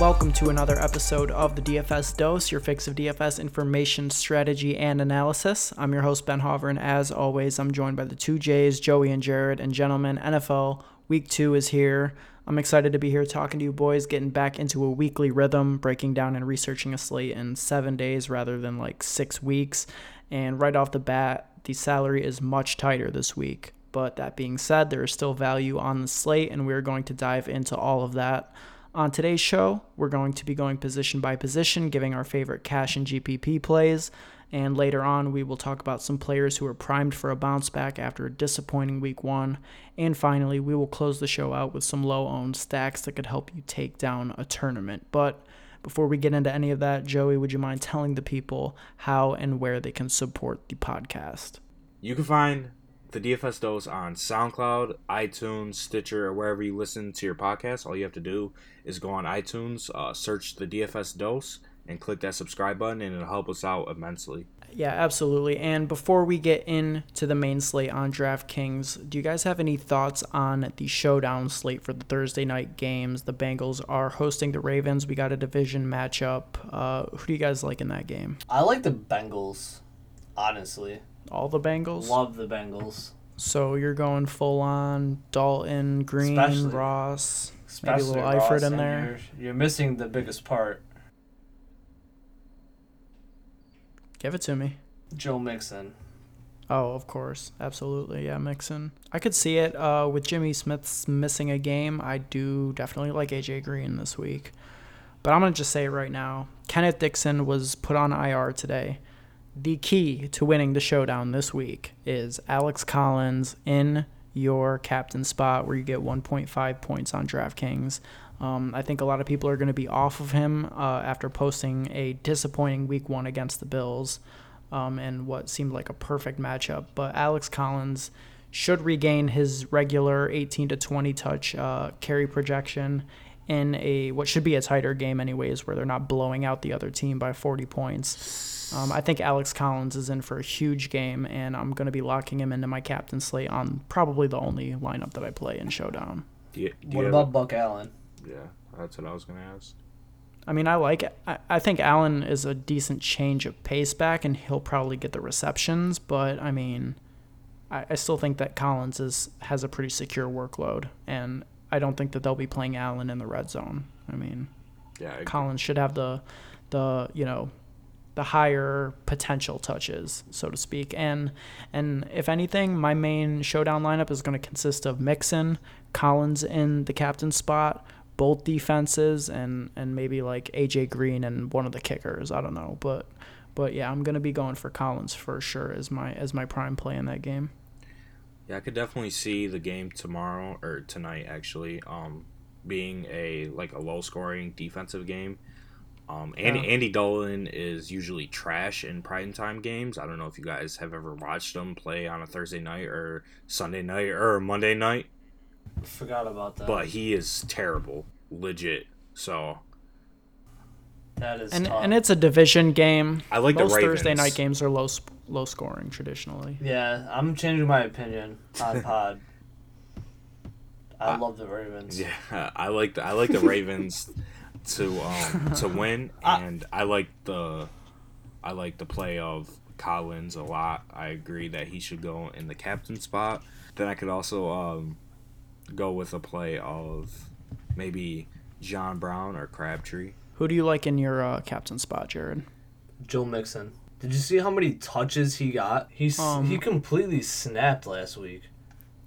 Welcome to another episode of the DFS Dose, your fix of DFS information, strategy, and analysis. I'm your host, Ben Hover, and as always, I'm joined by the two J's, Joey and Jared. And gentlemen, NFL Week 2 is here. I'm excited to be here talking to you boys, getting back into a weekly rhythm, breaking down and researching a slate in seven days rather than like six weeks. And right off the bat, the salary is much tighter this week. But that being said, there is still value on the slate, and we're going to dive into all of that. On today's show, we're going to be going position by position, giving our favorite cash and GPP plays. And later on, we will talk about some players who are primed for a bounce back after a disappointing week one. And finally, we will close the show out with some low owned stacks that could help you take down a tournament. But before we get into any of that, Joey, would you mind telling the people how and where they can support the podcast? You can find the DFS Dose on SoundCloud, iTunes, Stitcher, or wherever you listen to your podcast. All you have to do is go on iTunes, uh, search the DFS Dose, and click that subscribe button, and it'll help us out immensely. Yeah, absolutely. And before we get into the main slate on DraftKings, do you guys have any thoughts on the showdown slate for the Thursday night games? The Bengals are hosting the Ravens. We got a division matchup. Uh, who do you guys like in that game? I like the Bengals, honestly. All the Bengals? Love the Bengals. So you're going full on Dalton, Green, Especially- Ross, maybe a Especially little Ross, Eifert in there. You're, you're missing the biggest part, Give it to me. Joe Mixon. Oh, of course. Absolutely. Yeah, Mixon. I could see it uh, with Jimmy Smith's missing a game. I do definitely like AJ Green this week. But I'm going to just say it right now. Kenneth Dixon was put on IR today. The key to winning the showdown this week is Alex Collins in your captain spot where you get 1.5 points on DraftKings. Um, I think a lot of people are going to be off of him uh, after posting a disappointing week one against the Bills um, and what seemed like a perfect matchup. But Alex Collins should regain his regular 18 to 20 touch uh, carry projection in a what should be a tighter game, anyways, where they're not blowing out the other team by 40 points. Um, I think Alex Collins is in for a huge game, and I'm going to be locking him into my captain slate on probably the only lineup that I play in Showdown. Do you, do What about have- Buck Allen? yeah, that's what I was gonna ask. I mean, I like it. I, I think Allen is a decent change of pace back, and he'll probably get the receptions. But I mean, I, I still think that Collins is has a pretty secure workload, and I don't think that they'll be playing Allen in the red zone. I mean, Yeah, I. Collins should have the the you know the higher potential touches, so to speak. And and if anything, my main showdown lineup is going to consist of Mixon, Collins in the captain spot, both defenses, and and maybe like AJ Green and one of the kickers. I don't know, but but yeah, I'm going to be going for Collins for sure as my as my prime play in that game. Yeah, I could definitely see the game tomorrow or tonight actually, um, being a like a low scoring defensive game. Um, Andy Yeah. Andy Dalton is usually trash in prime time games. I don't know if you guys have ever watched him play on a Thursday night or Sunday night or Monday night, Forgot about that. but he is terrible, legit. So that is And tough. and it's a division game. I like Most the Ravens. Thursday night games are low low scoring traditionally. yeah, I'm changing my opinion on Pod. I Uh, love the Ravens. Yeah, I like the I like the Ravens to um to win, and I like the I like the play of Collins a lot. I agree that he should go in the captain spot. Then I could also um go with a play of maybe John Brown or Crabtree. Who do you like in your uh, captain spot, Jared? Joe Mixon. Did you see how many touches he got? He's Um, he completely snapped last week.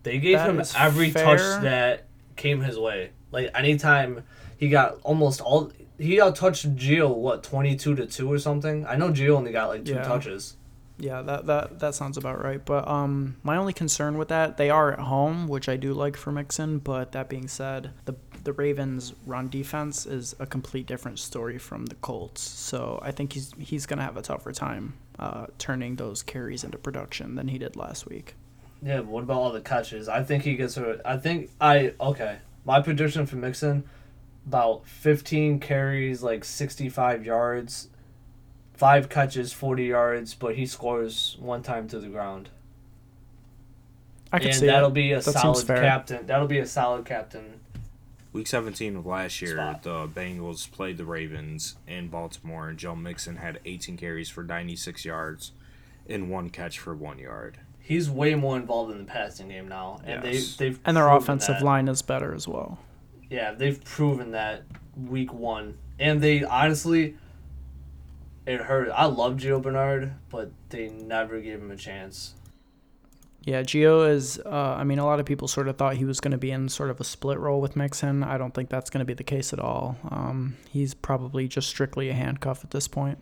They gave him every fair. touch that came his way. Like anytime he got almost all he out touched Gio what twenty two to two or something. I know Gio only got like two Yeah. touches. Yeah, that, that that sounds about right. But um, my only concern with that, they are at home, which I do like for Mixon. But that being said, the the Ravens' run defense is a complete different story from the Colts. So I think he's he's gonna have a tougher time uh, turning those carries into production than he did last week. Yeah, but what about all the catches? I think he gets a. I think I okay. My prediction for Mixon, about fifteen carries, like sixty five yards, five catches, forty yards, but he scores one time to the ground. I can and see that'll it. be a That solid captain. That'll be a solid captain Week 17 of last year, Spot. the Bengals played the Ravens in Baltimore, and Joe Mixon had 18 carries for 96 yards and one catch for one yard. He's way more involved in the passing game now, and Yes. they they've And their offensive that. line is better as well. Yeah, they've proven that week one, and they honestly, it hurt. I love Gio Bernard, but they never gave him a chance. Yeah, Gio is. Uh, I mean, a lot of people sort of thought he was going to be in sort of a split role with Mixon. I don't think that's going to be the case at all. Um, he's probably just strictly a handcuff at this point.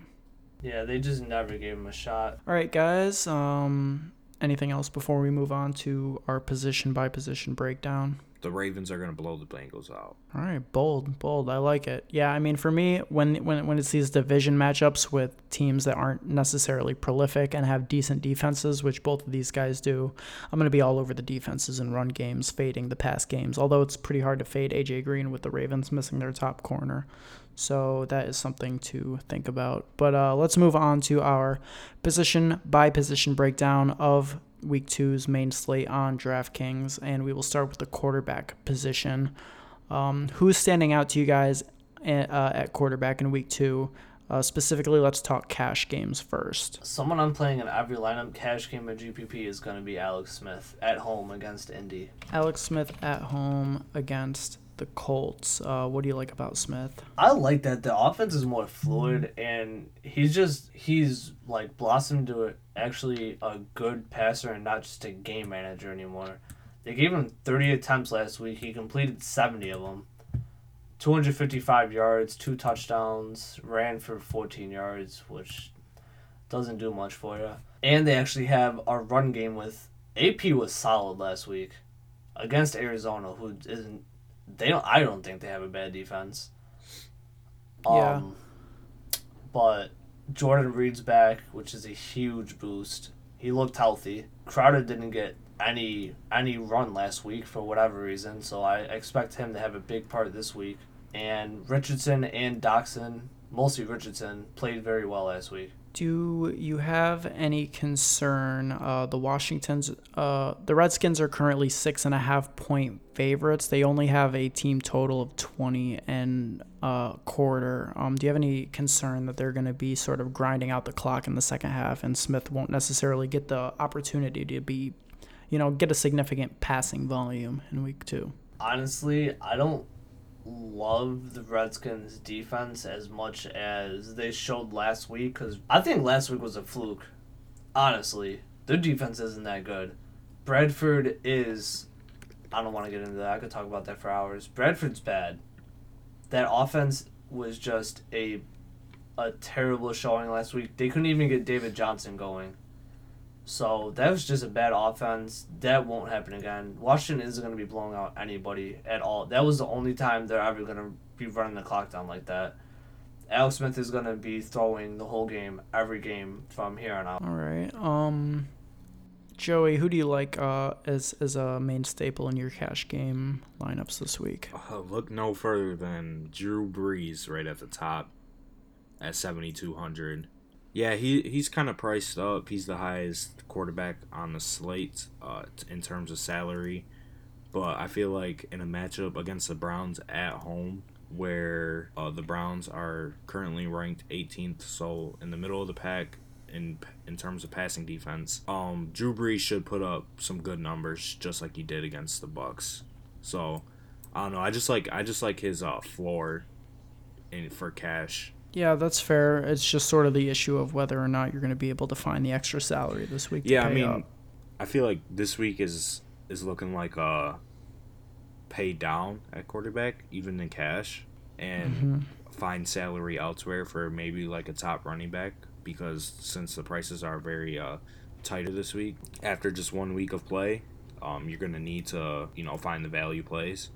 Yeah, they just never gave him a shot. All right, guys. Um, anything else before we move on to our position by position breakdown? The Ravens are going to blow the Bengals out. All right, bold, bold. I like it. Yeah, I mean, for me, when when when it's these division matchups with teams that aren't necessarily prolific and have decent defenses, which both of these guys do, I'm gonna be all over the defenses and run games, fading the pass games. Although it's pretty hard to fade AJ Green with the Ravens missing their top corner, so that is something to think about. But uh, let's move on to our position by position breakdown of week two's main slate on DraftKings, and we will start with the quarterback position. Um, who's standing out to you guys at, uh, at quarterback in week two? Uh, specifically, let's talk cash games first. Someone I'm playing in every lineup cash game at GPP is going to be Alex Smith at home against Indy. Alex Smith at home against the Colts. Uh, what do you like about Smith? I like that the offense is more fluid and he's just he's like blossomed to actually a good passer and not just a game manager anymore. They gave him 30 attempts last week. He completed 70 of them. 255 yards, two touchdowns, ran for 14 yards, which doesn't do much for you. And they actually have a run game with AP was solid last week against Arizona, who isn't. They don't. I don't think they have a bad defense. Yeah. Um, but Jordan Reed's back, which is a huge boost. He looked healthy. Crowder didn't get any any run last week for whatever reason, so I expect him to have a big part this week. And Richardson and Doctson, mostly Richardson, played very well last week. Do you have any concern? Uh, the Washington's, uh, the Redskins are currently six and a half point favorites. They only have a team total of twenty and a quarter. Um, do you have any concern that they're going to be sort of grinding out the clock in the second half, and Smith won't necessarily get the opportunity to be, you know, get a significant passing volume in week two? Honestly, I don't love the Redskins defense as much as they showed last week because I think last week was a fluke. Honestly, their defense isn't that good. Bradford is. I don't want to get into that. I could talk about that for hours. Bradford's bad. That offense was just a a terrible showing last week. They couldn't even get David Johnson going. So that was just a bad offense. That won't happen again. Washington isn't going to be blowing out anybody at all. That was the only time they're ever going to be running the clock down like that. Alex Smith is going to be throwing the whole game, every game from here on out. All right. Um, Joey, who do you like uh, as as a main staple in your cash game lineups this week? Uh, look no further than Drew Brees right at the top at 7,200. Yeah, he he's kind of priced up. He's the highest quarterback on the slate uh, in terms of salary. But I feel like in a matchup against the Browns at home, where uh, the Browns are currently ranked 18th, so in the middle of the pack in in terms of passing defense, um, Drew Brees should put up some good numbers, just like he did against the Bucs. So I don't know. I just like I just like his uh, floor in for cash. Yeah, that's fair. It's just sort of the issue of whether or not you're going to be able to find the extra salary this week. to Yeah, I mean, up. I feel like this week is is looking like a pay down at quarterback, even in cash, and Mhm. find salary elsewhere for maybe like a top running back because since the prices are very uh, tighter this week, after just one week of play, um, you're gonna need to you know find the value plays,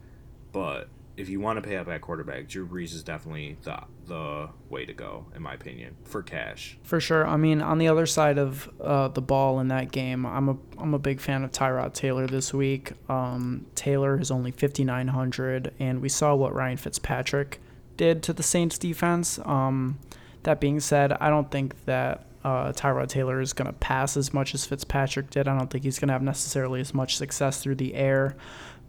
but if you want to pay up at quarterback, Drew Brees is definitely the the way to go in my opinion for cash. For sure. I mean, on the other side of uh, the ball in that game, I'm a I'm a big fan of Tyrod Taylor this week. Um, Taylor is only 5900, and we saw what Ryan Fitzpatrick did to the Saints defense. Um, that being said, I don't think that uh, Tyrod Taylor is going to pass as much as Fitzpatrick did. I don't think he's going to have necessarily as much success through the air.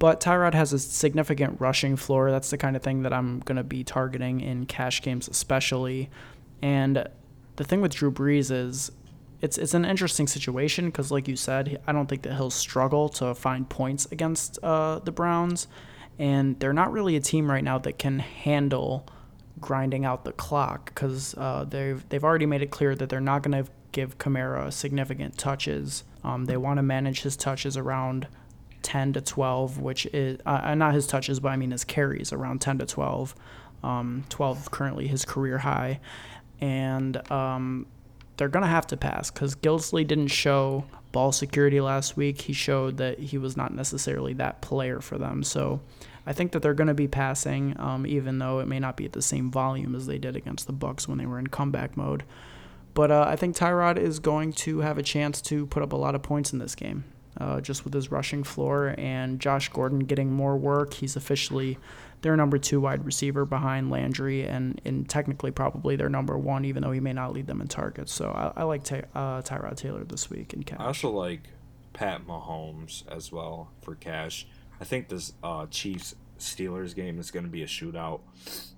But Tyrod has a significant rushing floor. That's the kind of thing that I'm going to be targeting in cash games, especially. And the thing with Drew Brees is it's it's an interesting situation because, like you said, I don't think that he'll struggle to find points against uh, the Browns, and they're not really a team right now that can handle grinding out the clock because uh, they've they've already made it clear that they're not going to give Kamara significant touches. Um, they want to manage his touches around 10 to 12, which is uh, uh, not his touches, but I mean his carries around 10 to 12. Um, 12 currently his career high, and um, they're gonna have to pass because Gillislee didn't show ball security last week. He showed that he was not necessarily that player for them. So I think that they're going to be passing, um, even though it may not be at the same volume as they did against the Bucs when they were in comeback mode. But uh, I think Tyrod is going to have a chance to put up a lot of points in this game, uh, just with his rushing floor and Josh Gordon getting more work. He's officially their number two wide receiver behind Landry, and, and technically probably their number one, even though he may not lead them in targets. So I, I like Ty, uh, Tyrod Taylor this week in cash. I also like Pat Mahomes as well for cash. I think this uh, Chiefs Steelers game is going to be a shootout.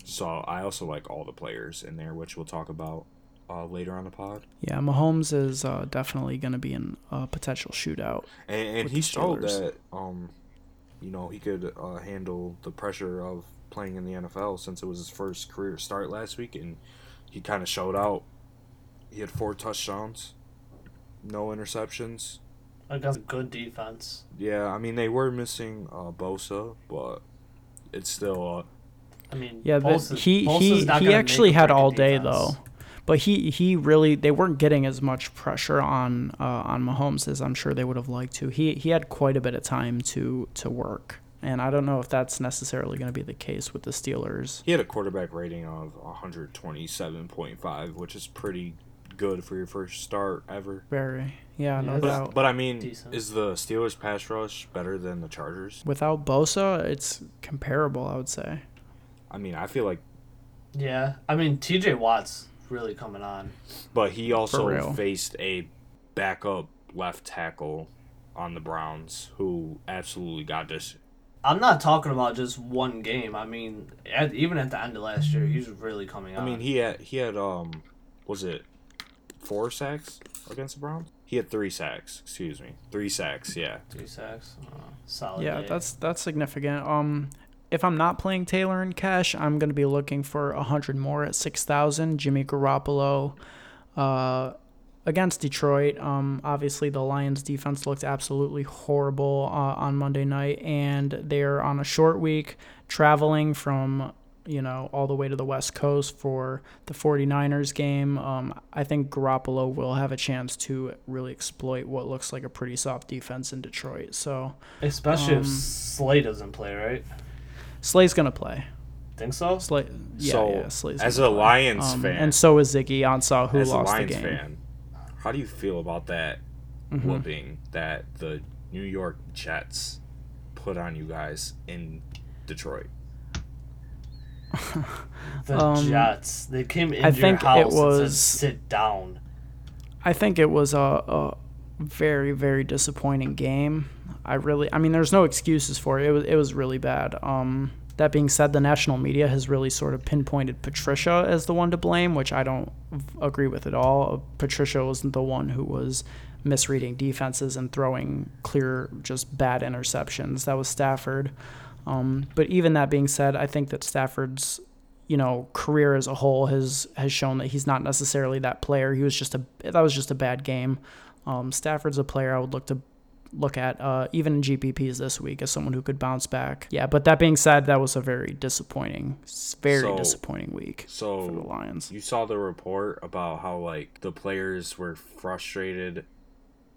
So I also like all the players in there, which we'll talk about uh, later on the pod. Yeah, Mahomes is uh, definitely going to be in a potential shootout. And, and he showed that, um, you know, he could uh, handle the pressure of playing in the NFL since it was his first career start last week, and he kind of showed out. He had four touchdowns, no interceptions. Against a good defense. Yeah, I mean they were missing uh, Bosa, but it's still. Uh, I mean, yeah, Bosa, he he he actually had all day defense. though but he he really they weren't getting as much pressure on uh, on Mahomes as I'm sure they would have liked to. He he had quite a bit of time to to work, and I don't know if that's necessarily going to be the case with the Steelers. He had a quarterback rating of 127.5, which is pretty good for your first start ever. Very. Yeah, no but, doubt. But I mean, Decent. is the Steelers pass rush better than the Chargers? Without Bosa, it's comparable, I would say. I mean, I feel like Yeah. I mean, TJ Watt's really coming on. But he also faced a backup left tackle on the Browns who absolutely got this. I'm not talking about just one game. I mean, at, even at the end of last year, he's really coming on. I mean, he had he had um, was it four sacks against the Browns? He had three sacks. Excuse me, three sacks. Yeah, three sacks. Uh, solid. Yeah, day. that's that's significant. Um, if I'm not playing Taylor in cash, I'm going to be looking for 100 more at 6,000. Jimmy Garoppolo uh, against Detroit. Um, obviously, the Lions defense looked absolutely horrible uh, on Monday night, and they're on a short week traveling from you know, all the way to the West Coast for the 49ers game. Um, I think Garoppolo will have a chance to really exploit what looks like a pretty soft defense in Detroit. So, especially um, if Slay doesn't play, right? Slay's gonna play. Think so? Slay, yeah, so, yeah. Slay's as a play. Lions um, fan, and so is Ziggy Ansah, who lost the game. Fan, how do you feel about that mm-hmm. whooping that the New York Jets put on you guys in Detroit? the um, Jets. They came in I think it was, sit down. I think it was a, a very very disappointing game. I really, I mean, there's no excuses for it. It was, it was really bad. Um, that being said, the national media has really sort of pinpointed Patricia as the one to blame, which I don't agree with at all. Patricia wasn't the one who was misreading defenses and throwing clear, just bad interceptions. That was Stafford. Um, but even that being said, I think that Stafford's you know career as a whole has has shown that he's not necessarily that player. He was just a that was just a bad game. Um, Stafford's a player I would look to look at uh, even in GPPs this week as someone who could bounce back. Yeah, but that being said, that was a very disappointing, very so, disappointing week so for the Lions. You saw the report about how like the players were frustrated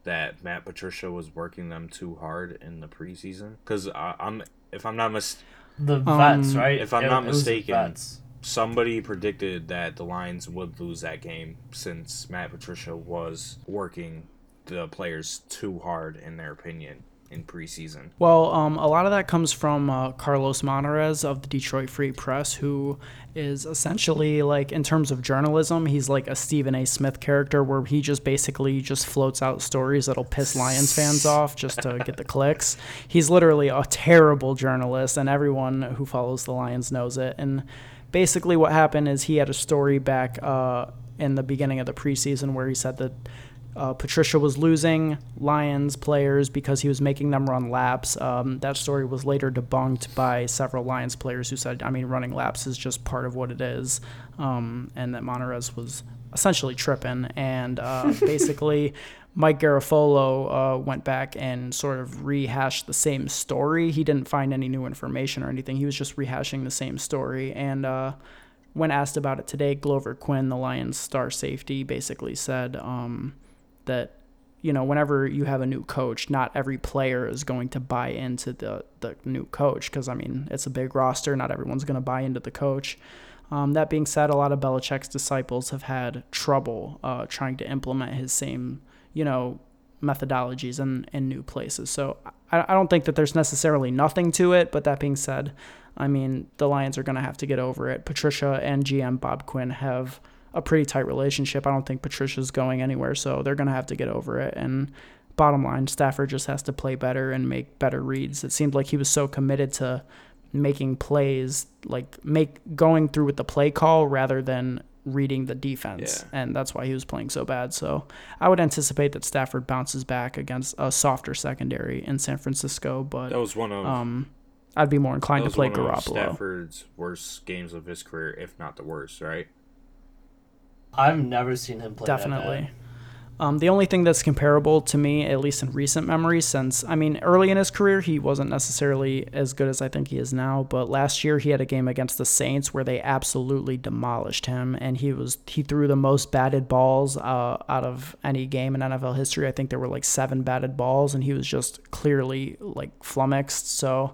that Matt Patricia was working them too hard in the preseason. Because I'm, if I'm not mis, the vets, um, right? If I'm it, not mistaken, somebody predicted that the Lions would lose that game since Matt Patricia was working the players too hard in their opinion in preseason. Well, um, a lot of that comes from uh, Carlos Monarrez of the Detroit Free Press, who is essentially like, in terms of journalism, he's like a Stephen A. Smith character, where he just basically just floats out stories that'll piss Lions fans off just to get the clicks. He's literally a terrible journalist, and everyone who follows the Lions knows it. And basically, what happened is he had a story back uh, in the beginning of the preseason where he said that uh, Patricia was losing Lions players because he was making them run laps. Um, that story was later debunked by several Lions players who said, I mean, running laps is just part of what it is, um, and that Monarrez was essentially tripping. And uh, basically, Mike Garafolo uh, went back and sort of rehashed the same story. He didn't find any new information or anything. He was just rehashing the same story. And uh, when asked about it today, Glover Quin, the Lions star safety, basically said, um, that you know whenever you have a new coach not every player is going to buy into the the new coach because i mean it's a big roster not everyone's going to buy into the coach. Um, that being said a lot of Belichick's disciples have had trouble uh, trying to implement his same you know methodologies in, in new places. So I, I don't think that there's necessarily nothing to it but that being said i mean the lions are going to have to get over it. Patricia and gm bob quinn have a pretty tight relationship. I don't think Patricia's going anywhere, so they're going to have to get over it. And bottom line, Stafford just has to play better and make better reads. It seemed like he was so committed to making plays, like make going through with the play call rather than reading the defense. Yeah. And that's why he was playing so bad. So I would anticipate that Stafford bounces back against a softer secondary in San Francisco, but that was one of um I'd be more inclined to play Garoppolo. Stafford's worst games of his career, if not the worst, right? I've never seen him play. Definitely. Um, the only thing that's comparable to me, at least in recent memory, since I mean, early in his career, he wasn't necessarily as good as I think he is now. But last year, he had a game against the Saints where they absolutely demolished him, and he was he threw the most batted balls uh, out of any game in NFL history. I think there were like seven batted balls, and he was just clearly like flummoxed. So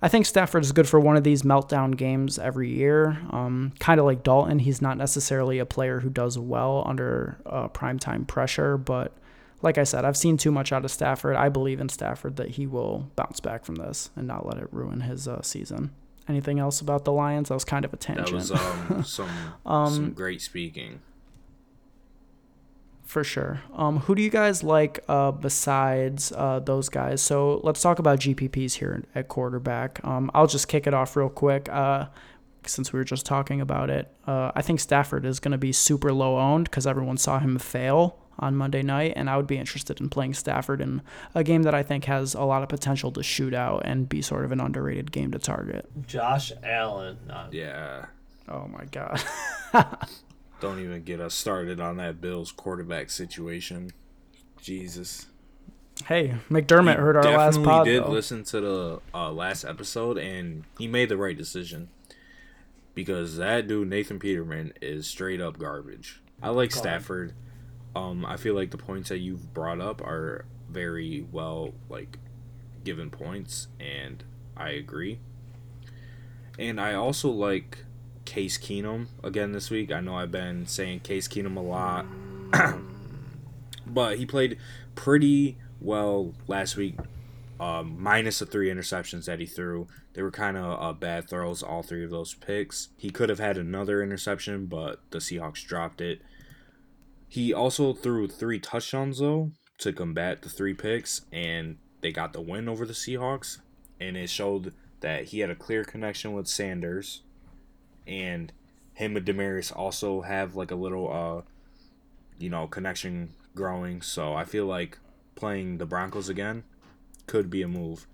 I think Stafford is good for one of these meltdown games every year. Um, kind of like Dalton, he's not necessarily a player who does well under uh, primetime pressure, but like I said, I've seen too much out of Stafford. I believe in Stafford that he will bounce back from this and not let it ruin his uh, season. Anything else about the Lions? That was kind of a tangent. That was um, some, um, some great speaking for sure. Um, who do you guys like uh, besides uh, those guys? So let's talk about GPPs here at quarterback. Um, I'll just kick it off real quick. Uh, since we were just talking about it, uh, I think Stafford is going to be super low owned because everyone saw him fail on Monday night, and I would be interested in playing Stafford in a game that I think has a lot of potential to shoot out and be sort of an underrated game to target. Josh Allen. Yeah. Oh my God. Don't even get us started on that Bills quarterback situation. Jesus. Hey, McDermott he heard our last pod. did though. listen to the uh, last episode, and he made the right decision because that dude Nathan Peterman is straight up garbage. I like God. Stafford. Um, I feel like the points that you've brought up are very well like given points, and I agree. And I also like Case Keenum again this week. I know I've been saying Case Keenum a lot, but he played pretty well last week. Um, minus the three interceptions that he threw, they were kind of uh, bad throws. All three of those picks. He could have had another interception, but the Seahawks dropped it. He also threw three touchdowns though to combat the three picks, and they got the win over the Seahawks. And it showed that he had a clear connection with Sanders and him and Demaryius also have like a little uh you know connection growing. So I feel like playing the Broncos again could be a move,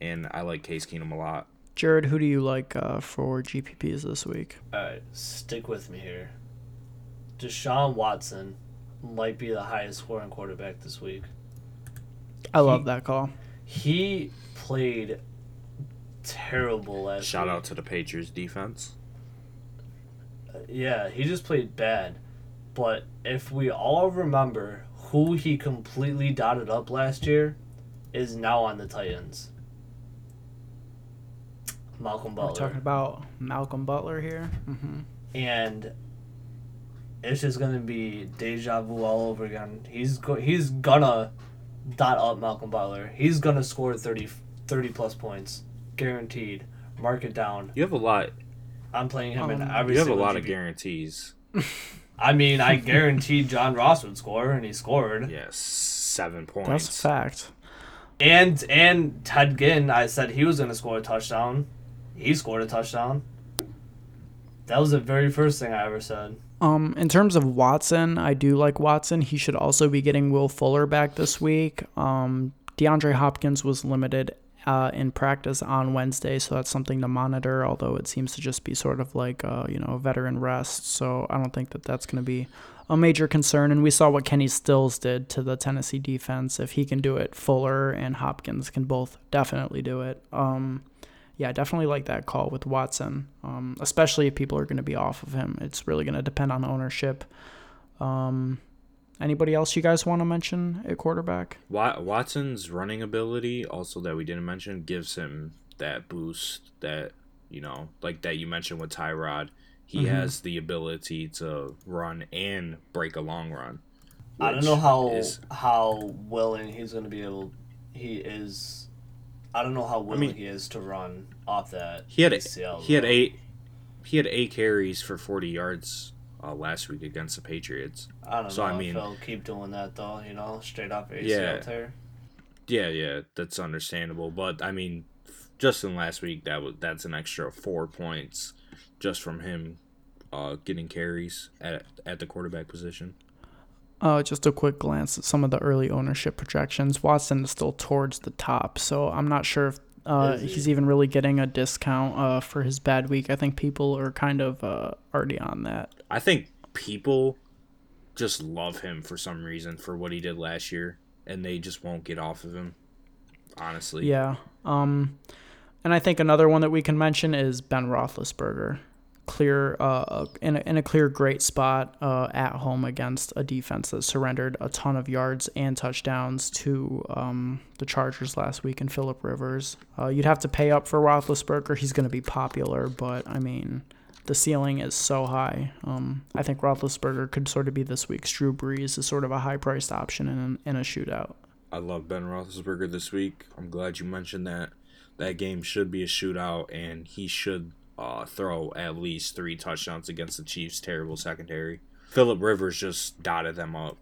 and I like Case Keenum a lot. Jared, who do you like uh, for GPPs this week? All right, stick with me here. Deshaun Watson might be the highest scoring quarterback this week. I he, love that call. He played terrible last Shout week. out to the Patriots defense yeah, he just played bad. But if we all remember who he completely dotted up last year, is now on the Titans. Malcolm Butler. We're talking about Malcolm Butler here. Mm-hmm. And it's just gonna be deja vu all over again. He's go- he's gonna dot up Malcolm Butler. He's gonna score 30, 30 plus points, guaranteed. Mark it down. You have a lot. I'm playing him in Um, every. You have a single lot of guarantees. I mean, I guaranteed John Ross would score, and he scored. Yes, seven points. That's a fact. And and Ted Ginn, I said he was gonna score a touchdown. He scored a touchdown. That was the very first thing I ever said. Um, in terms of Watson, I do like Watson. He should also be getting Will Fuller back this week. Um, DeAndre Hopkins was limited uh, in practice on Wednesday, so that's something to monitor. Although it seems to just be sort of like uh, you know veteran rest, so I don't think that that's going to be a major concern. And we saw what Kenny Stills did to the Tennessee defense. If he can do it, Fuller and Hopkins can both definitely do it. Um, yeah, definitely like that call with Watson, um, especially if people are going to be off of him. It's really going to depend on ownership. Um, anybody else you guys want to mention at quarterback? Watson's running ability, also that we didn't mention, gives him that boost that you know, like that you mentioned with Tyrod. He Mhm. has the ability to run and break a long run. I don't know how is- how willing he's gonna be able. He is. I don't know how willing mean- he is to run off that. he had ACL he had eight he had eight carries for forty yards uh, last week against the Patriots. I don't so, know I mean- if he'll keep doing that though. You know, straight off ACL Yeah. tear. Yeah, yeah, that's understandable. But I mean, just in last week, that was that's an extra four points just from him uh, getting carries at at the quarterback position. Uh, just a quick glance at some of the early ownership projections. Watson is still towards the top, so I'm not sure if uh, he? he's even really getting a discount uh, for his bad week. I think people are kind of uh, already on that. I think people just love him for some reason for what he did last year, and they just won't get off of him. Honestly, Yeah. Um, and I think another one that we can mention is Ben Roethlisberger. Clear, uh, in a, in a clear great spot uh, at home against a defense that surrendered a ton of yards and touchdowns to um, the Chargers last week in Philip Rivers. Uh, you'd have to pay up for Roethlisberger. He's going to be popular, but I mean, the ceiling is so high. Um, I think Roethlisberger could sort of be this week's Drew Brees, is sort of a high priced option in, in a shootout. I love Ben Roethlisberger this week. I'm glad you mentioned that. That game should be a shootout, and he should uh, throw at least three touchdowns against the Chiefs' terrible secondary. Philip Rivers just dotted them up,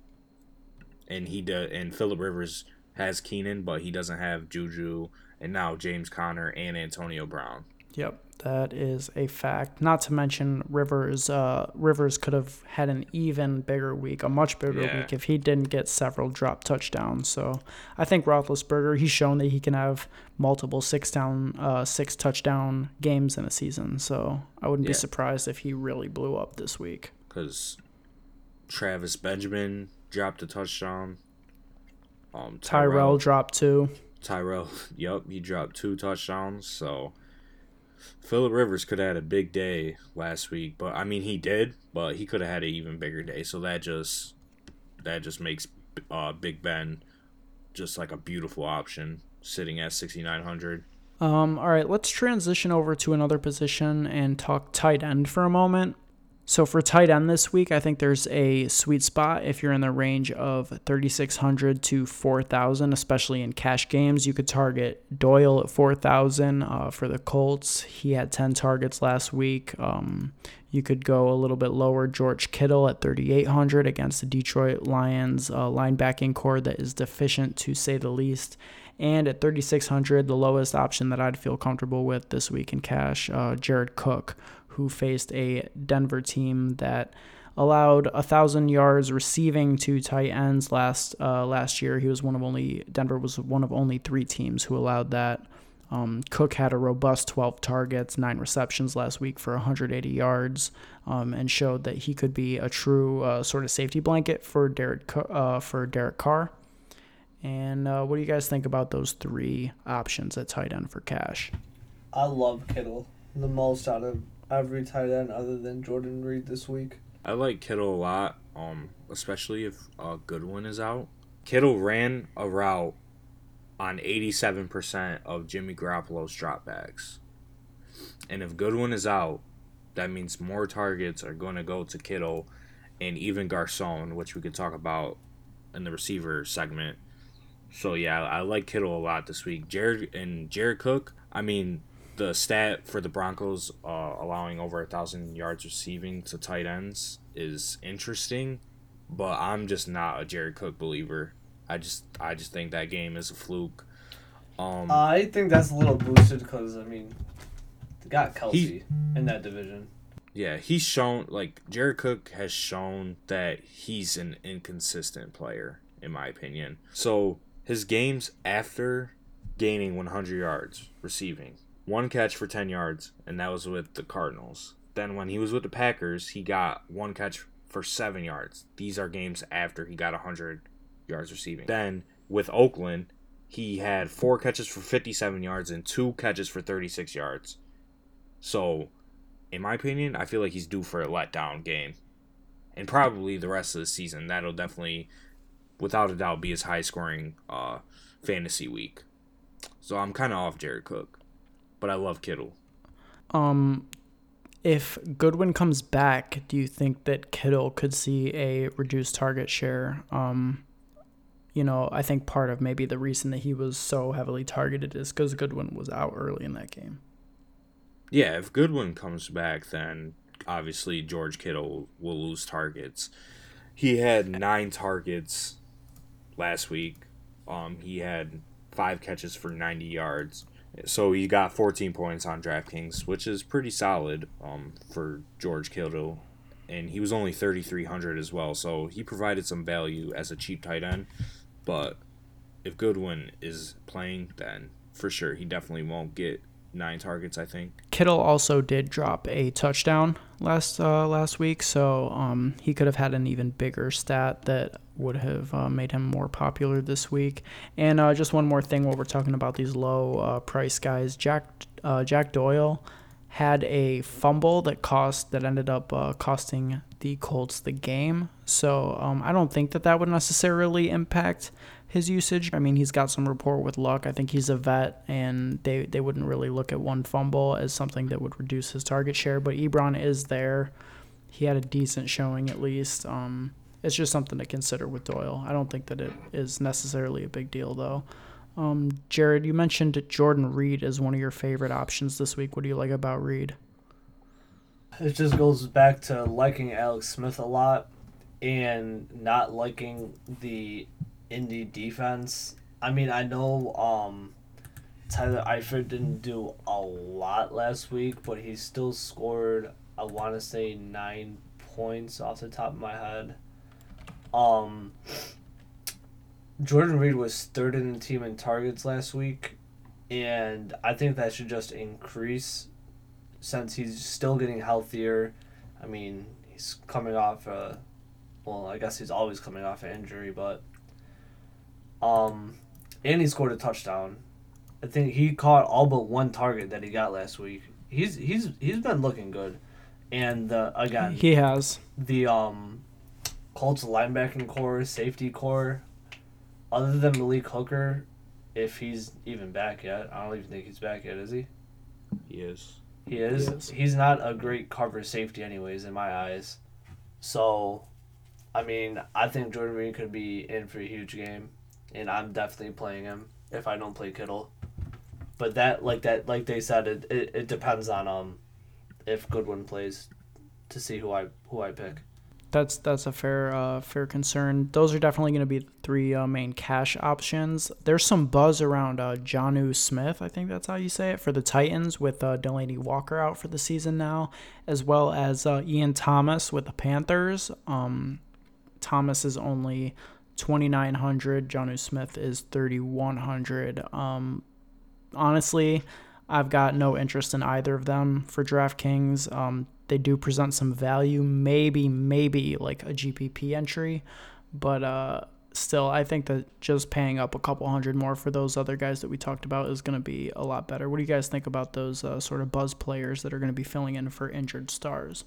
and he did. And Philip Rivers has Keenan, but he doesn't have Juju, and now James Conner and Antonio Brown. Yep, that is a fact. Not to mention Rivers. Uh, Rivers could have had an even bigger week, a much bigger Yeah. week, if he didn't get several drop touchdowns. So I think Roethlisberger, he's shown that he can have multiple six down, uh, six touchdown games in a season. So I wouldn't be surprised if he really blew up this week. because Travis Benjamin dropped a touchdown. Um, Tyrell dropped two. Tyrell, yep, he dropped two touchdowns. So Philip Rivers could have had a big day last week, but I mean he did, but he could have had an even bigger day. So that just that just makes uh, Big Ben just like a beautiful option, sitting at sixty nine hundred. Um, all right, let's transition over to another position and talk tight end for a moment. So for tight end this week, I think there's a sweet spot if you're in the range of 3600 to 4000, especially in cash games. You could target Doyle at 4000 uh, for the Colts. He had 10 targets last week. Um, you could go a little bit lower, George Kittle at 3800 against the Detroit Lions uh, linebacking core that is deficient to say the least. And at 3600, the lowest option that I'd feel comfortable with this week in cash, uh, Jared Cook, who faced a Denver team that allowed a thousand yards receiving to tight ends last uh, last year. He was one of only Denver was one of only three teams who allowed that. Um, Cook had a robust 12 targets, nine receptions last week for 180 yards, um, and showed that he could be a true uh, sort of safety blanket for Derek uh, for Derek Carr. And uh, what do you guys think about those three options at tight end for cash? I love Kittle the most out of every tight end other than Jordan Reed this week. I like Kittle a lot, um, especially if uh, Goodwin is out. Kittle ran a route on 87% of Jimmy Garoppolo's dropbacks. And if Goodwin is out, that means more targets are going to go to Kittle and even Garcon, which we could talk about in the receiver segment. So yeah, I like Kittle a lot this week. Jared and Jared Cook. I mean, the stat for the Broncos uh, allowing over a thousand yards receiving to tight ends is interesting, but I'm just not a Jared Cook believer. I just I just think that game is a fluke. Um, I think that's a little boosted because I mean, they got Kelce He- in that division. yeah, he's shown like Jared Cook has shown that he's an inconsistent player in my opinion. So his games after gaining 100 yards receiving, one catch for 10 yards, and that was with the Cardinals. Then when he was with the Packers, he got one catch for seven yards. These are games after he got 100 yards receiving. Then with Oakland, he had four catches for 57 yards and two catches for 36 yards. So, in my opinion, I feel like he's due for a letdown game. And probably the rest of the season. That'll definitely, without a doubt, be his high scoring uh, fantasy week. So I'm kind of off Jared Cook. But I love Kittle. Um, if Goodwin comes back, do you think that Kittle could see a reduced target share? Um, you know, I think part of maybe the reason that he was so heavily targeted is because Goodwin was out early in that game. Yeah, if Goodwin comes back, then obviously George Kittle will lose targets. He had nine targets last week. Um, he had five catches for 90 yards. So he got 14 points on DraftKings, which is pretty solid um, for George Kittle. And he was only 3,300 as well. So he provided some value as a cheap tight end. But if Goodwin is playing, then for sure he definitely won't get nine targets, I think. Kittle also did drop a touchdown last uh, last week, so um, he could have had an even bigger stat that would have uh, made him more popular this week. And uh, just one more thing, while we're talking about these low uh, price guys, Jack uh, Jack Doyle had a fumble that cost that ended up uh, costing the Colts the game. So um, I don't think that that would necessarily impact his usage. I mean, he's got some rapport with Luck. I think he's a vet, and they, they wouldn't really look at one fumble as something that would reduce his target share. But Ebron is there. He had a decent showing at least. Um, it's just something to consider with Doyle. I don't think that it is necessarily a big deal, though. Um, Jared, you mentioned Jordan Reed as one of your favorite options this week. What do you like about Reed? It just goes back to liking Alex Smith a lot and not liking the Indy defense. I mean, I know um, Tyler Eifert didn't do a lot last week, but he still scored, I want to say, nine points off the top of my head. Um, Jordan Reed was third in the team in targets last week, and I think that should just increase since he's still getting healthier. I mean, he's coming off a, well, I guess he's always coming off an injury, but, um, and he scored a touchdown. I think he caught all but one target that he got last week. He's he's he's been looking good, and uh, again He has. the um, Colts linebacking core, safety core, other than Malik Hooker, if he's even back yet, I don't even think he's back yet, is he? He is. He is. He is. He's not a great cover safety, anyways, in my eyes. So, I mean, I think Jordan Reed could be in for a huge game, and I'm definitely playing him if I don't play Kittle. But that, like that, like they said, it, it, it depends on um, if Goodwin plays, to see who I who I pick. That's that's a fair uh, fair concern. Those are definitely going to be the three uh, main cash options. There's some buzz around uh, Jonnu Smith, I think that's how you say it, for the Titans with uh, Delanie Walker out for the season now, as well as uh, Ian Thomas with the Panthers. Um, Thomas is only 2,900. Jonnu Smith is 3,100. Um, honestly, I've got no interest in either of them for DraftKings. Um, they do present some value, maybe, maybe like a GPP entry, but uh, still, I think that just paying up a couple hundred more for those other guys that we talked about is going to be a lot better. What do you guys think about those uh, sort of buzz players that are going to be filling in for injured stars?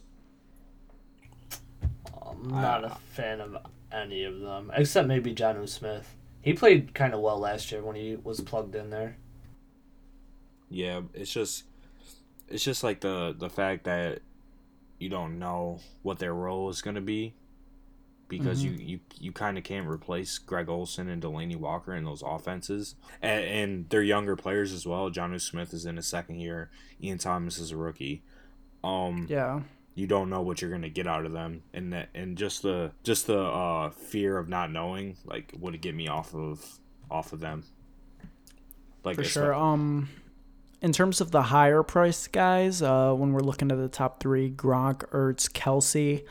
I'm not a fan of any of them, except maybe Jonnu Smith. He played kind of well last year when he was plugged in there. Yeah, it's just it's just like the the fact that you don't know what their role is going to be. because you you, you kind of can't replace Greg Olsen and Delanie Walker in those offenses, and, and they're younger players as well. Jonnu Smith is in his second year. Ian Thomas is a rookie. Um, Yeah. you don't know what you're gonna get out of them, and that and just the just the uh, fear of not knowing like would get me off of off of them. Like For sure. Um, in terms of the higher priced guys, uh, when we're looking at the top three, Gronk, Ertz, Kelce.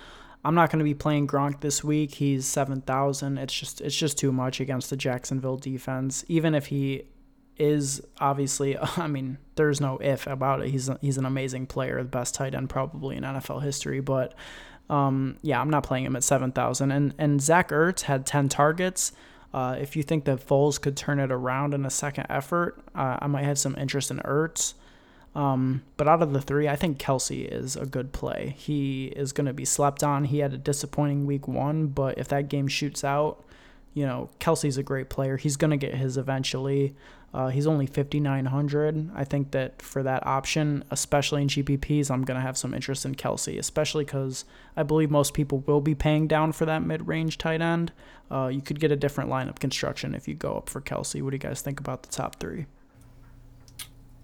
I'm not going to be playing Gronk this week. He's seven thousand. It's just it's just too much against the Jacksonville defense. Even if he is obviously, I mean, there's no if about it. He's a, he's an amazing player, the best tight end probably in NFL history. But um, yeah, I'm not playing him at seven thousand. And and Zach Ertz had ten targets. Uh, if you think that Foles could turn it around in a second effort, uh, I might have some interest in Ertz. Um, but out of the three, I think Kelce is a good play. He is going to be slept on. He had a disappointing week one, but if that game shoots out, you know, Kelce's a great player. He's going to get his eventually. Uh, he's only 5,900. I think that for that option, especially in GPPs, I'm going to have some interest in Kelce, especially because I believe most people will be paying down for that mid range tight end. Uh, you could get a different lineup construction if you go up for Kelce. What do you guys think about the top three?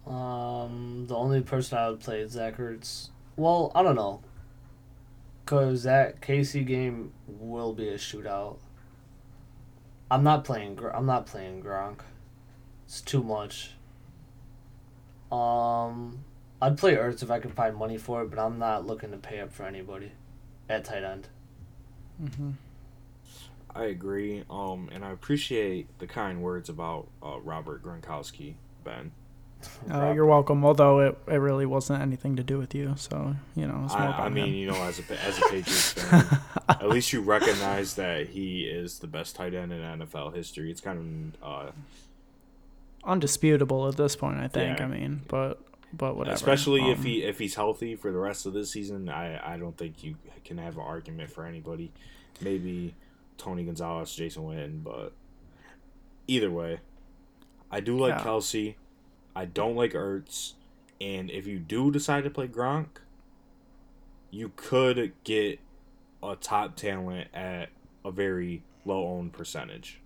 Um, the only person I would play is Zach Ertz. Well, I don't know. Cause that KC game will be a shootout. I'm not playing. I'm not playing Gronk. It's too much. Um, I'd play Ertz if I could find money for it, but I'm not looking to pay up for anybody at tight end. Mm-hmm. I agree. Um, and I appreciate the kind words about uh, Robert Gronkowski, Ben. Uh, you're welcome. Although it, it really wasn't anything to do with you, so you know it's more I, I mean, him. you know, as a as a Patriots fan, at least you recognize that he is the best tight end in NFL history. It's kind of uh, undisputable at this point. I think. Yeah. I mean, but but whatever. especially if Um, he if he's healthy for the rest of this season. I I don't think you can have an argument for anybody. Maybe Tony Gonzalez, Jason Witten, but either way, I do like Yeah. Kelce. I don't like Ertz, and if you do decide to play Gronk, you could get a top talent at a very low owned percentage.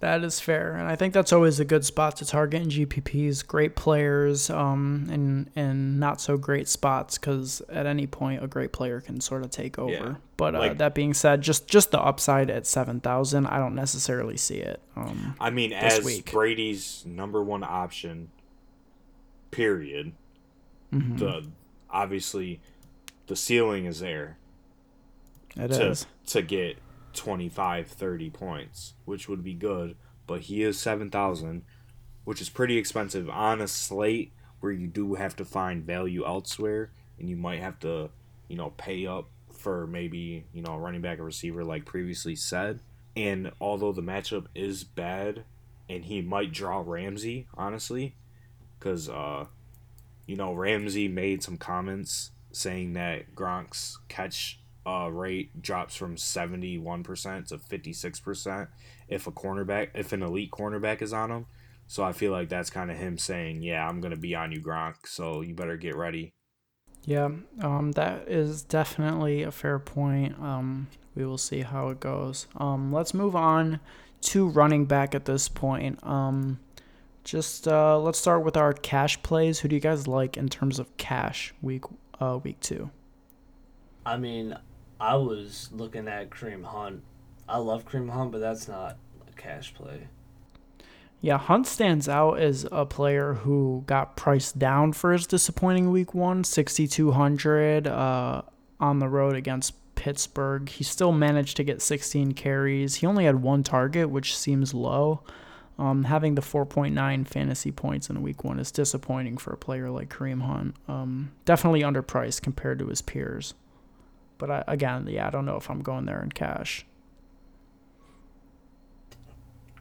That is fair, and I think that's always a good spot to target in GPPs. Great players, um, and and not so great spots because at any point a great player can sort of take over. Yeah. But uh, Like- that being said, just just the upside at seven thousand, I don't necessarily see it. Um, I mean, as week. Brady's number one option, period. mhm. The obviously the ceiling is there It to is. to get 25, 30 points, which would be good. But he is seven thousand, which is pretty expensive on a slate where you do have to find value elsewhere, and you might have to, you know, pay up for maybe you know a running back or receiver like previously said. And although the matchup is bad, and he might draw Ramsey, honestly, because uh, you know Ramsey made some comments saying that Gronk's catch uh, rate drops from seventy one percent to fifty six percent if a cornerback, if an elite cornerback is on him. So I feel like that's kind of him saying, "Yeah, I'm gonna be on you, Gronk. So you better get ready." Yeah, um, that is definitely a fair point. Um, we will see how it goes. Um, let's move on to running back at this point. Um, just uh, let's start with our cash plays. Who do you guys like in terms of cash week uh, week two? I mean, I was looking at Kareem Hunt. I love Kareem Hunt, but that's not a cash play. Yeah, Hunt stands out as a player who got priced down for his disappointing week one, 6,200 uh, on the road against Pittsburgh. He still managed to get 16 carries. He only had one target, which seems low. Um, having the 4.9 fantasy points in week one is disappointing for a player like Kareem Hunt. Um, definitely underpriced compared to his peers. But I, again, yeah, I don't know if I'm going there in cash.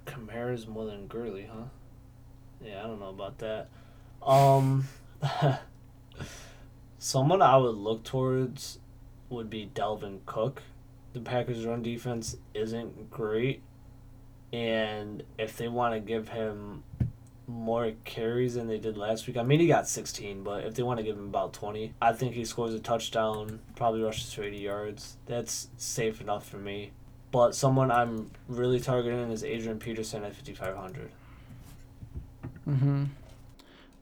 Kamara's more than Gurley, huh? Yeah, I don't know about that. Um, someone I would look towards would be Dalvin Cook. The Packers' run defense isn't great, and if they want to give him more carries than they did last week. I mean, he got 16, but if they want to give him about 20, I think he scores a touchdown, probably rushes for 80 yards. That's safe enough for me. But someone I'm really targeting is Adrian Peterson at 5,500. Mm-hmm.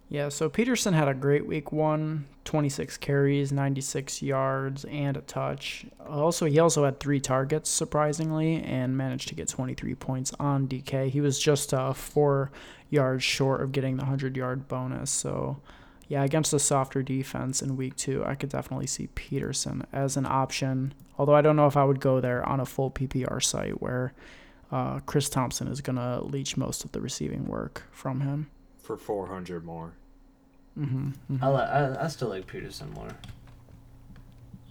Yeah, so Peterson had a great week one, 26 carries, 96 yards, and a touch. Also, he also had three targets, surprisingly, and managed to get 23 points on DK. He was just uh, four yards short of getting the 100 yard bonus. So, yeah, against a softer defense in week two, I could definitely see Peterson as an option. Although I don't know if I would go there on a full PPR site where uh, Chris Thompson is going to leech most of the receiving work from him. For 400 more. Mm-hmm, mm-hmm. I, li- I, I still like Peterson more.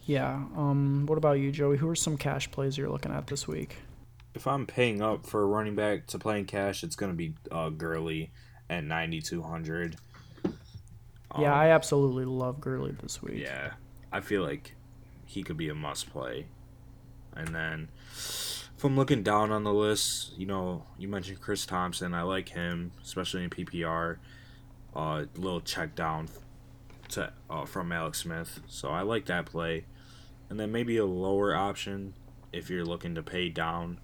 Yeah. Um. What about you, Joey? Who are some cash plays you're looking at this week? If I'm paying up for a running back to play in cash, it's going to be uh, Gurley at 9,200. yeah, Um, I absolutely love Gurley this week. Yeah, I feel like he could be a must play. And then if I'm looking down on the list, you know, you mentioned Chris Thompson. I like him, especially in PPR. Uh, little check down to uh, from Alex Smith, so I like that play. And then maybe a lower option if you're looking to pay down.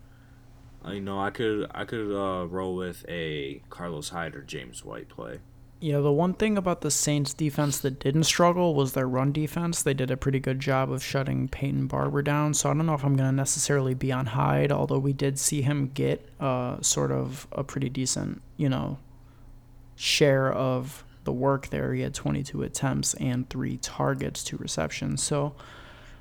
Uh, you know, I could I could uh, roll with a Carlos Hyde or James White play. Yeah, the one thing about the Saints defense that didn't struggle was their run defense. They did a pretty good job of shutting Peyton Barber down. So I don't know if I'm going to necessarily be on Hyde, although we did see him get uh, sort of a pretty decent, you know, share of the work there. He had 22 attempts and three targets, two receptions. So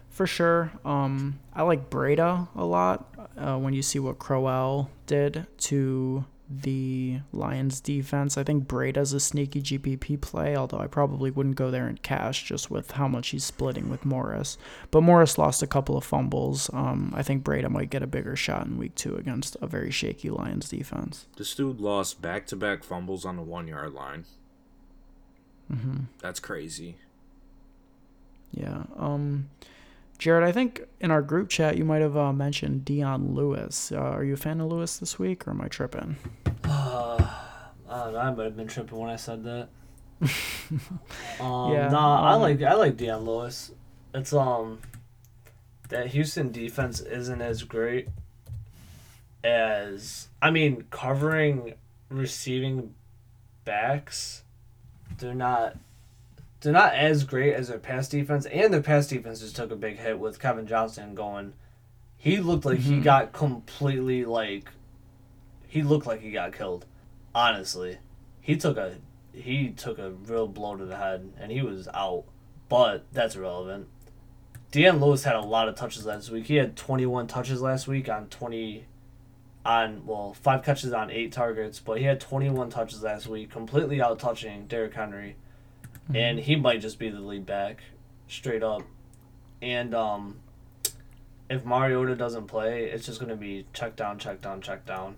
for sure, um, I like Breida a lot uh, when you see what Crowell did to the Lions defense. I think Breida's a sneaky GPP play, although I probably wouldn't go there in cash just with how much he's splitting with Morris. But Morris lost a couple of fumbles. Um, I think Breida might get a bigger shot in week two against a very shaky Lions defense. This dude lost back to back fumbles on the one yard line. Mm-hmm. That's crazy. Yeah. Um, Jared, I think in our group chat you might have uh, mentioned Dion Lewis. Uh, are you a fan of Lewis this week, or am I tripping? Uh, I don't know. I might have been tripping when I said that. um, Yeah, Nah, I um, like I like Dion Lewis. It's um that Houston defense isn't as great as I mean covering receiving backs. They're not they're not as great as their pass defense, and their pass defense just took a big hit with Kevin Johnson going. He looked like he Mhm. got completely like. He looked like he got killed. Honestly, he took a he took a real blow to the head, and he was out. But that's irrelevant. Dion Lewis had a lot of touches last week. He had 21 touches last week on 20 on well, five catches on eight targets, but he had 21 touches last week, completely out touching Derrick Henry. And he might just be the lead back straight up. And um if Mariota doesn't play, it's just going to be check down, check down, check down.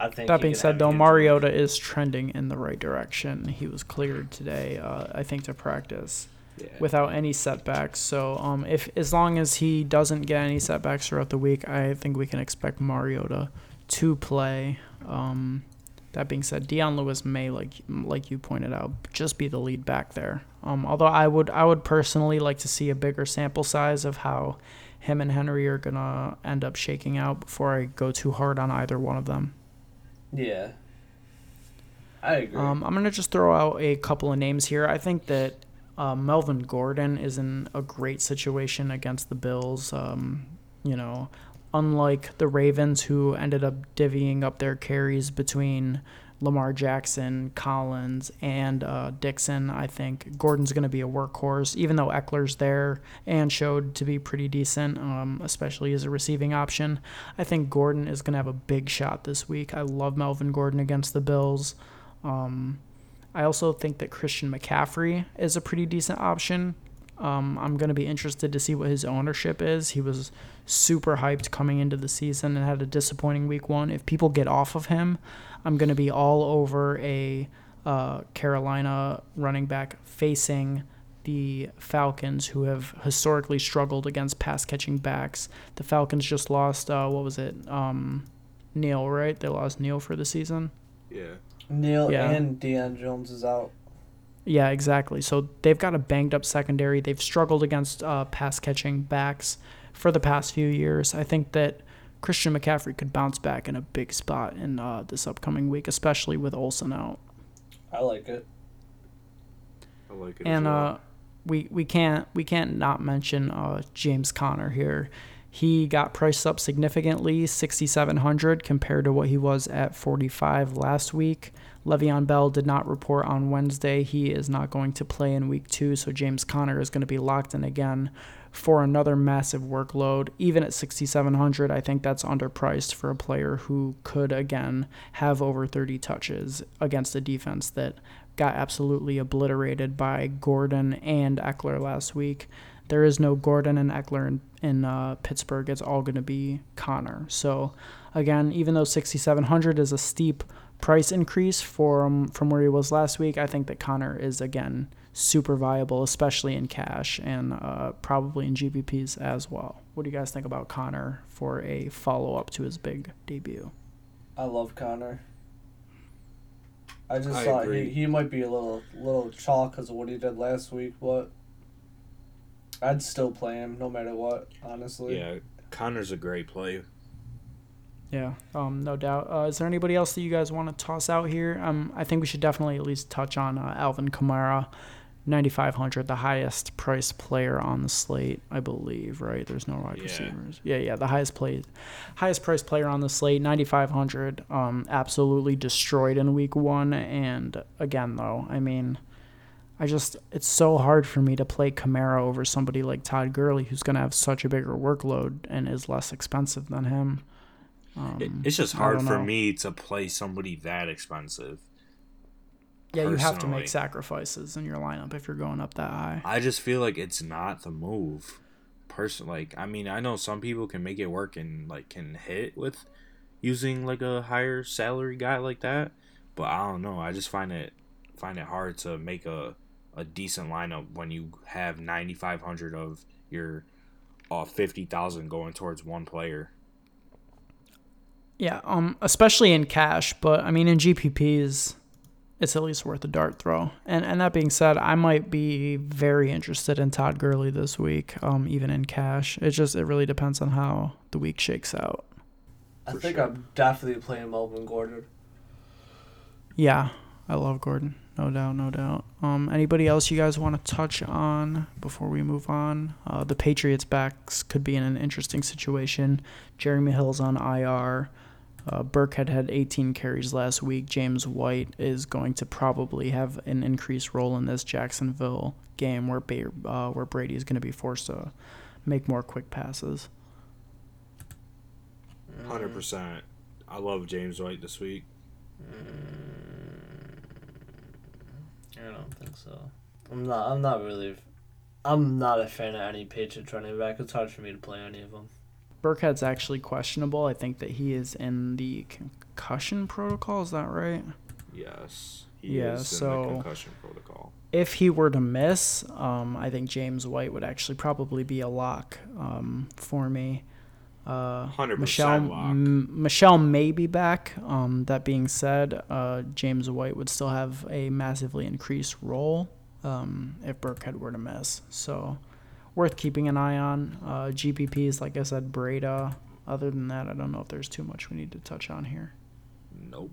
I think That being said, though. Mariota is trending in the right direction. He was cleared today, uh, I think, to practice Yeah. without any setbacks. So, um, if as long as he doesn't get any setbacks throughout the week, I think we can expect Mariota to play. Um, that being said, Dion Lewis may, like like you pointed out, just be the lead back there. Um, although I would I would personally like to see a bigger sample size of how him and Henry are gonna end up shaking out before I go too hard on either one of them. Yeah. I agree. Um, I'm gonna just throw out a couple of names here. I think that uh, Melvin Gordon is in a great situation against the Bills. Um, you know, unlike the Ravens, who ended up divvying up their carries between Lamar Jackson, Collins, and uh, Dixon, I think Gordon's going to be a workhorse, even though Ekeler's there and showed to be pretty decent, um, especially as a receiving option. I think Gordon is going to have a big shot this week. I love Melvin Gordon against the Bills. Um, I also think that Christian McCaffrey is a pretty decent option. Um, I'm going to be interested to see what his ownership is. He was super hyped coming into the season and had a disappointing week one. If people get off of him, I'm going to be all over a uh, Carolina running back facing the Falcons, who have historically struggled against pass catching backs. The Falcons just lost, uh, what was it? Um, Neal, right? They lost Neal for the season. Yeah. Neal Yeah. and Deion Jones is out. Yeah, exactly. So they've got a banged up secondary. They've struggled against uh, pass catching backs for the past few years. I think that Christian McCaffrey could bounce back in a big spot in uh, this upcoming week, especially with Olsen out. I like it. I like it. And as well. uh, we we can't we can't not mention uh, James Conner here. He got priced up significantly, 6,700 compared to what he was at 45 last week. Le'Veon Bell did not report on Wednesday. He is not going to play in week two, so James Conner is going to be locked in again for another massive workload. Even at 6,700, I think that's underpriced for a player who could again have over 30 touches against a defense that got absolutely obliterated by Gordon and Ekeler last week. There is no Gordon and Ekeler in, in uh, Pittsburgh. It's all going to be Conner. So, again, even though 6,700 is a steep price increase from from where he was last week, I think that Conner is again super viable, especially in cash and uh, probably in GPPs as well. What do you guys think about Conner for a follow up to his big debut? I love Conner. I just I thought agree. he, he might be a little little chalk because of what he did last week, but I'd still play him no matter what. Honestly, yeah, Conner's a great play. Yeah, um, no doubt. Uh, is there anybody else that you guys want to toss out here? Um, I think we should definitely at least touch on uh, Alvin Kamara, 9,500, the highest priced player on the slate, I believe. Right? There's no wide Yeah. receivers. Yeah, yeah, the highest played, highest priced player on the slate, 9,500. Um, absolutely destroyed in week one. And again, though, I mean. I just it's so hard for me to play Kamara over somebody like Todd Gurley who's going to have such a bigger workload and is less expensive than him. Um, It- it's just hard for me to play somebody that expensive. Yeah, you have to make sacrifices in your lineup if you're going up that high. I just feel like it's not the move. Person, like I mean, I know some people can make it work and like can hit with using like a higher salary guy like that, but I don't know. I just find it find it hard to make a a decent lineup when you have ninety five hundred of your uh, fifty thousand going towards one player. Yeah, um, especially in cash, but I mean in GPPs, it's at least worth a dart throw. And and that being said, I might be very interested in Todd Gurley this week, um, even in cash. It just it really depends on how the week shakes out. I think sure. I'm definitely playing Melvin Gordon. Yeah, I love Gordon. No doubt, no doubt. Um, anybody else you guys want to touch on before we move on? Uh, the Patriots backs could be in an interesting situation. Jeremy Hill's on IR. Uh, Burkhead had 18 carries last week. James White is going to probably have an increased role in this Jacksonville game where ba- uh, where Brady is going to be forced to make more quick passes. Hundred percent. I love James White this week. I don't think so. I'm not. I'm not really. I'm not a fan of any Patriots running back. It's hard for me to play any of them. Burkhead's actually questionable. I think that he is in the concussion protocol. Is that right? Yes, he Yeah, is in so- the concussion protocol. if he were to miss, um, I think James White would actually probably be a lock um, for me. Uh, 100% Michel, lock. M- Michel may be back. Um, that being said, uh, James White would still have a massively increased role um, if Burkhead were to miss. So, worth keeping an eye on. Uh, GPPs, like I said, Breida. Other than that, I don't know if there's too much we need to touch on here. Nope.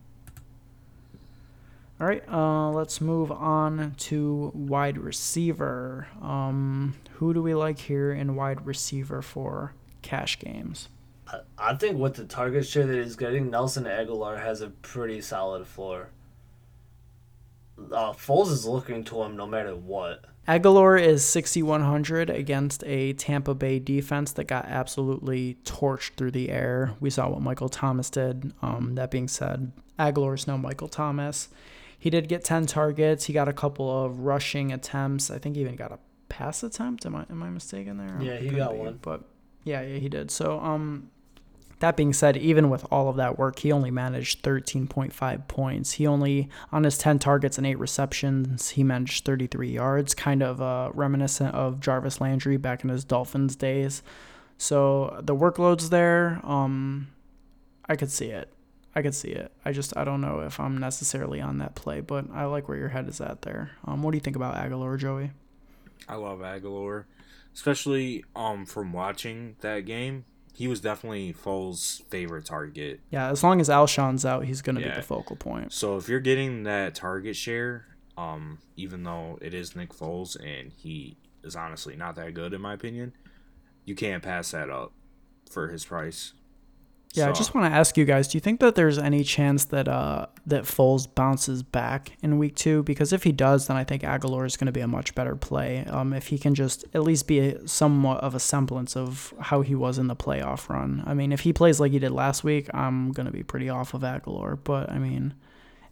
All right, uh, let's move on to wide receiver. Um, who do we like here in wide receiver for cash games? I, I think with the target share that he's getting, Nelson Agholor has a pretty solid floor. Uh, Foles is looking to him no matter what. Agholor is 6,100 against a Tampa Bay defense that got absolutely torched through the air. We saw what Michael Thomas did. Um, that being said, Agholor is no Michael Thomas. He did get 10 targets. He got a couple of rushing attempts. I think he even got a pass attempt. Am I am I mistaken there? Yeah, he got be, one. But yeah, yeah, he did. So um, that being said, even with all of that work, he only managed 13.5 points. He only, on his 10 targets and 8 receptions, he managed 33 yards, kind of uh, reminiscent of Jarvis Landry back in his Dolphins days. So the workload's there. Um, I could see it. I could see it. I just I don't know if I'm necessarily on that play, but I like where your head is at there. Um, what do you think about Agholor, Joey? I love Agholor, especially um from watching that game. He was definitely Foles' favorite target. Yeah, as long as Alshon's out, he's going to Yeah. be the focal point. So if you're getting that target share, um, even though it is Nick Foles and he is honestly not that good in my opinion, you can't pass that up for his price. Yeah, I just want to ask you guys: Do you think that there's any chance that uh that Foles bounces back in week two? Because if he does, then I think Agholor is going to be a much better play. Um, if he can just at least be a, somewhat of a semblance of how he was in the playoff run. I mean, if he plays like he did last week, I'm going to be pretty off of Agholor. But I mean,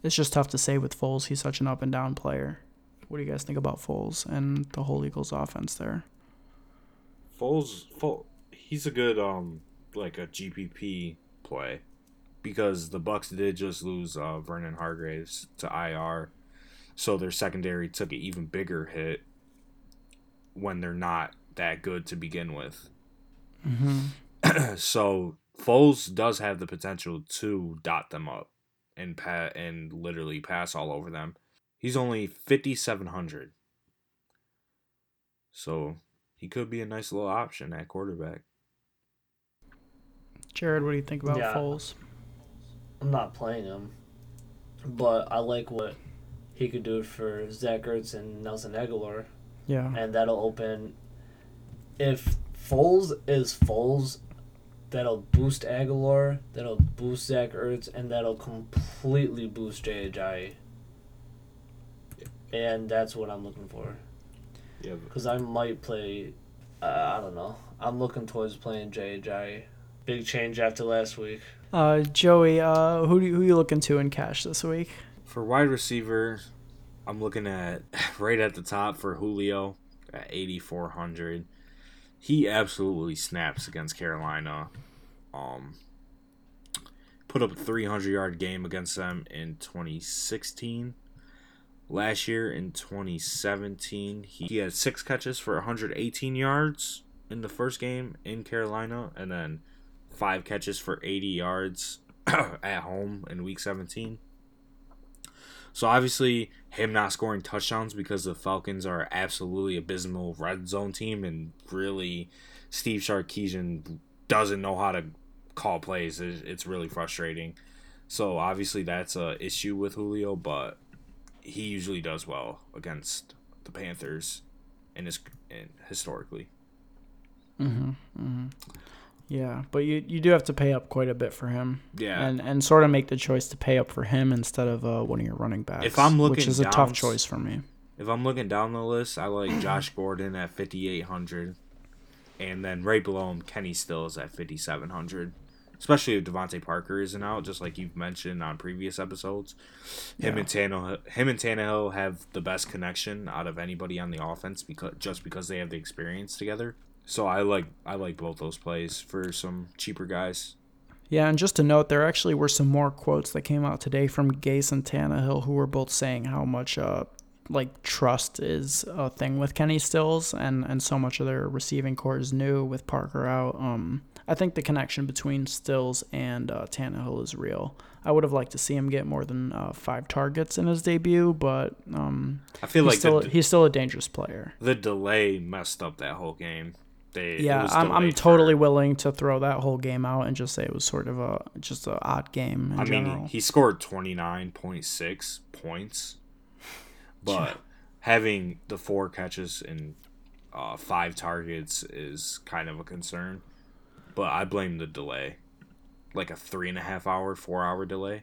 it's just tough to say with Foles. He's such an up and down player. What do you guys think about Foles and the whole Eagles offense there? Foles, Foles, he's a good um like a GPP play because the Bucs did just lose uh, Vernon Hargreaves to IR, so their secondary took an even bigger hit when they're not that good to begin with. Mm-hmm. so Foles does have the potential to dot them up and pat and literally pass all over them. He's only fifty seven hundred, so he could be a nice little option at quarterback. Jared, what do you think about Yeah. Foles? I'm not playing him, but I like what he could do for Zach Ertz and Nelson Agholor, Yeah. and that'll open. If Foles is Foles, that'll boost Agholor, that'll boost Zach Ertz, and that'll completely boost J.J. And that's what I'm looking for. Yeah, Because I might play. Uh, I don't know. I'm looking towards playing J.J. Big change after last week. Uh, Joey, uh, who do you, who you looking to in cash this week? for wide receiver, I'm looking at right at the top for Julio at eighty four hundred. He absolutely snaps against Carolina. Um, put up a 300 yard game against them in 2016. Last year in 2017, he, he had six catches for 118 yards in the first game in Carolina, and then five catches for 80 yards at home in week 17. So obviously, him not scoring touchdowns because the Falcons are absolutely abysmal red zone team, and really, Steve Sarkisian doesn't know how to call plays. It's really frustrating. So obviously, that's a issue with Julio, but he usually does well against the Panthers, and and historically. Mm-hmm. mm-hmm. Yeah, but you you do have to pay up quite a bit for him, Yeah, and and sort of make the choice to pay up for him instead of uh, one of your running backs. If I'm which looking is a tough choice for me. If I'm looking down the list, I like Josh Gordon at 5,800. And then right below him, Kenny Stills at 5,700. Especially if DeVante Parker isn't out, just like you've mentioned on previous episodes. Him Yeah. and Tannehill, him and Tannehill have the best connection out of anybody on the offense because just because they have the experience together. So I like I like both those plays for some cheaper guys. Yeah, and just to note, there actually were some more quotes that came out today from Gase and Tannehill, who were both saying how much uh, like trust is a thing with Kenny Stills, and and so much of their receiving corps is new with Parker out. Um, I think the connection between Stills and uh, Tannehill is real. I would have liked to see him get more than uh, five targets in his debut, but um, I feel he's like still the, he's still a dangerous player. the delay messed up that whole game. They, it Yeah, was I'm I'm delayed for- totally willing to throw that whole game out and just say it was sort of a just a odd game in I general. mean, he scored 29.6 points, but having the four catches and uh, five targets is kind of a concern. But I blame the delay, like a three and a half hour, four hour delay.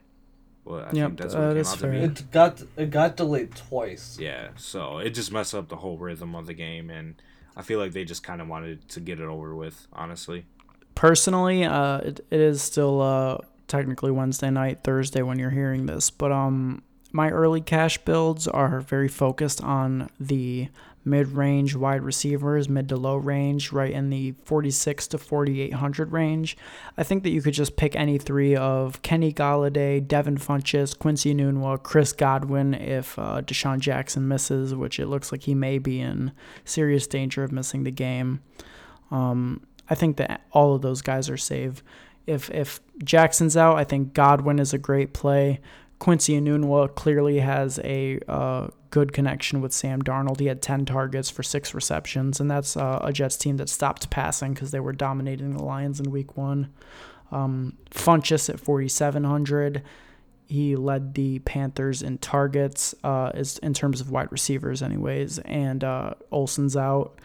Well, I Yep, think that's that what it is came out to fair. It got it got delayed twice. Yeah, so it just messed up the whole rhythm of the game, and I feel like they just kind of wanted to get it over with, honestly. personally, uh, it, it is still uh, technically Wednesday night, Thursday when you're hearing this, but um, my early cash builds are very focused on the mid-range wide receivers, mid to low range, right in the 46 to 4800 range. I think that you could just pick any three of Kenny Golladay, Devin Funchess, Quincy Enunwa, Chris Godwin if uh, DeSean Jackson misses, which it looks like he may be in serious danger of missing the game. Um, I think that all of those guys are safe. if if Jackson's out, I think Godwin is a great play. Quincy Enunwa clearly has a uh, good connection with Sam Darnold. He had 10 targets for six receptions, and that's uh, a Jets team that stopped passing because they were dominating the Lions in week one. Um, Funchess at 4,700. He led the Panthers in targets uh, is in terms of wide receivers, anyways, and uh, Olsen's out.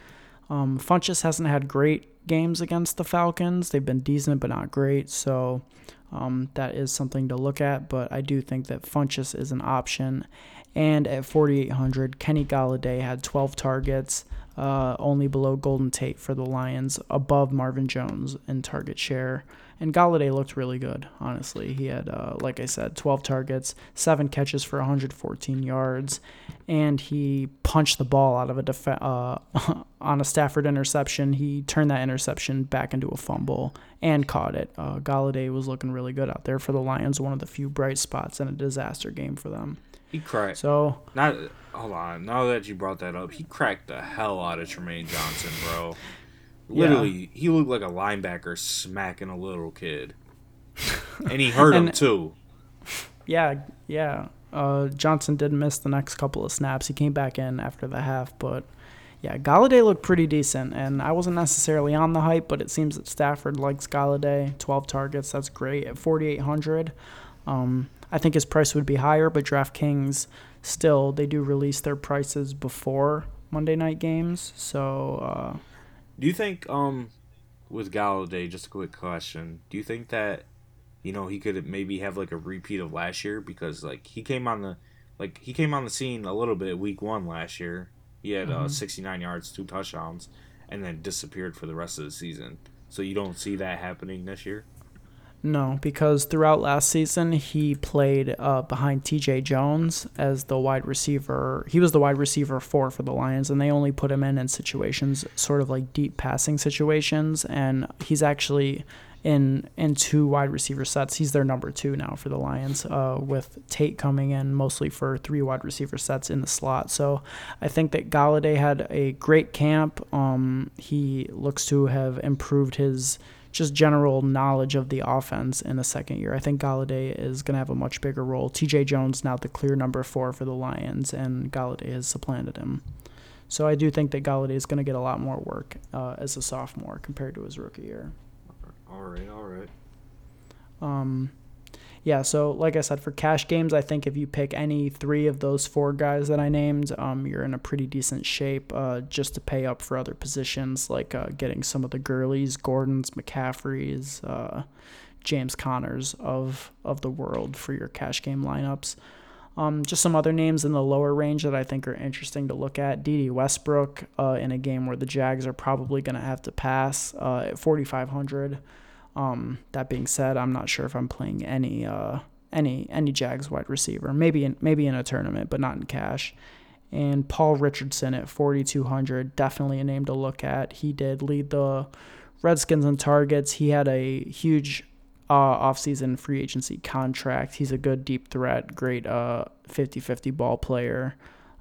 Um, Funchess hasn't had great games against the Falcons. They've been decent, but not great. So um, that is something to look at. But I do think that Funchess is an option. And at 4,800, Kenny Golladay had 12 targets, uh, only below Golden Tate for the Lions, above Marvin Jones in target share. And Golladay looked really good, honestly. He had, uh, like I said, 12 targets, seven catches for 114 yards, and he punched the ball out of a def- uh, on a Stafford interception. He turned that interception back into a fumble and caught it. Uh, Golladay was looking really good out there for the Lions, one of the few bright spots in a disaster game for them. He cracked. So not hold on. Now that you brought that up, he cracked the hell out of Trumaine Johnson, bro. Literally, yeah. he looked like a linebacker smacking a little kid, and he hurt and, him too. Yeah, yeah. Uh, Johnson did miss the next couple of snaps. He came back in after the half, but yeah, Golladay looked pretty decent, and I wasn't necessarily on the hype, but it seems that Stafford likes Golladay. Twelve targets, that's great at forty eight hundred. Um, I think his price would be higher, but DraftKings still they do release their prices before Monday night games, so. Uh, do you think um with Golladay, just a quick question, do you think that you know he could maybe have like a repeat of last year because like he came on the like he came on the scene a little bit week one last year. He had uh, mm-hmm. uh, 69 yards, two touchdowns, and then disappeared for the rest of the season. So you don't see that happening this year. No, because throughout last season he played uh, behind T.J. Jones as the wide receiver. He was the wide receiver four for the Lions, and they only put him in in situations sort of like deep passing situations. And he's actually in in two wide receiver sets. He's their number two now for the Lions, uh, with Tate coming in mostly for three wide receiver sets in the slot. So I think that Golladay had a great camp. Um, he looks to have improved his just general knowledge of the offense in the second year. I think Golladay is going to have a much bigger role. TJ Jones now the clear number four for the Lions, and Golladay has supplanted him. So I do think that Golladay is going to get a lot more work uh, as a sophomore compared to his rookie year. All right, all right. Um, yeah, so like I said, for cash games, I think if you pick any three of those four guys that I named, um, you're in a pretty decent shape uh, just to pay up for other positions, like uh, getting some of the Gurleys, Gordons, McCaffreys, uh, James Conners of of the world for your cash game lineups. Um, just some other names in the lower range that I think are interesting to look at. Dede Westbrook uh, in a game where the Jags are probably going to have to pass uh, at 4,500. Um, that being said, I'm not sure if I'm playing any uh, any any Jags wide receiver. Maybe in, maybe in a tournament, but not in cash. And Paul Richardson at 4,200, definitely a name to look at. He did lead the Redskins in targets. He had a huge uh, offseason free agency contract. He's a good deep threat, great uh, 50-50 ball player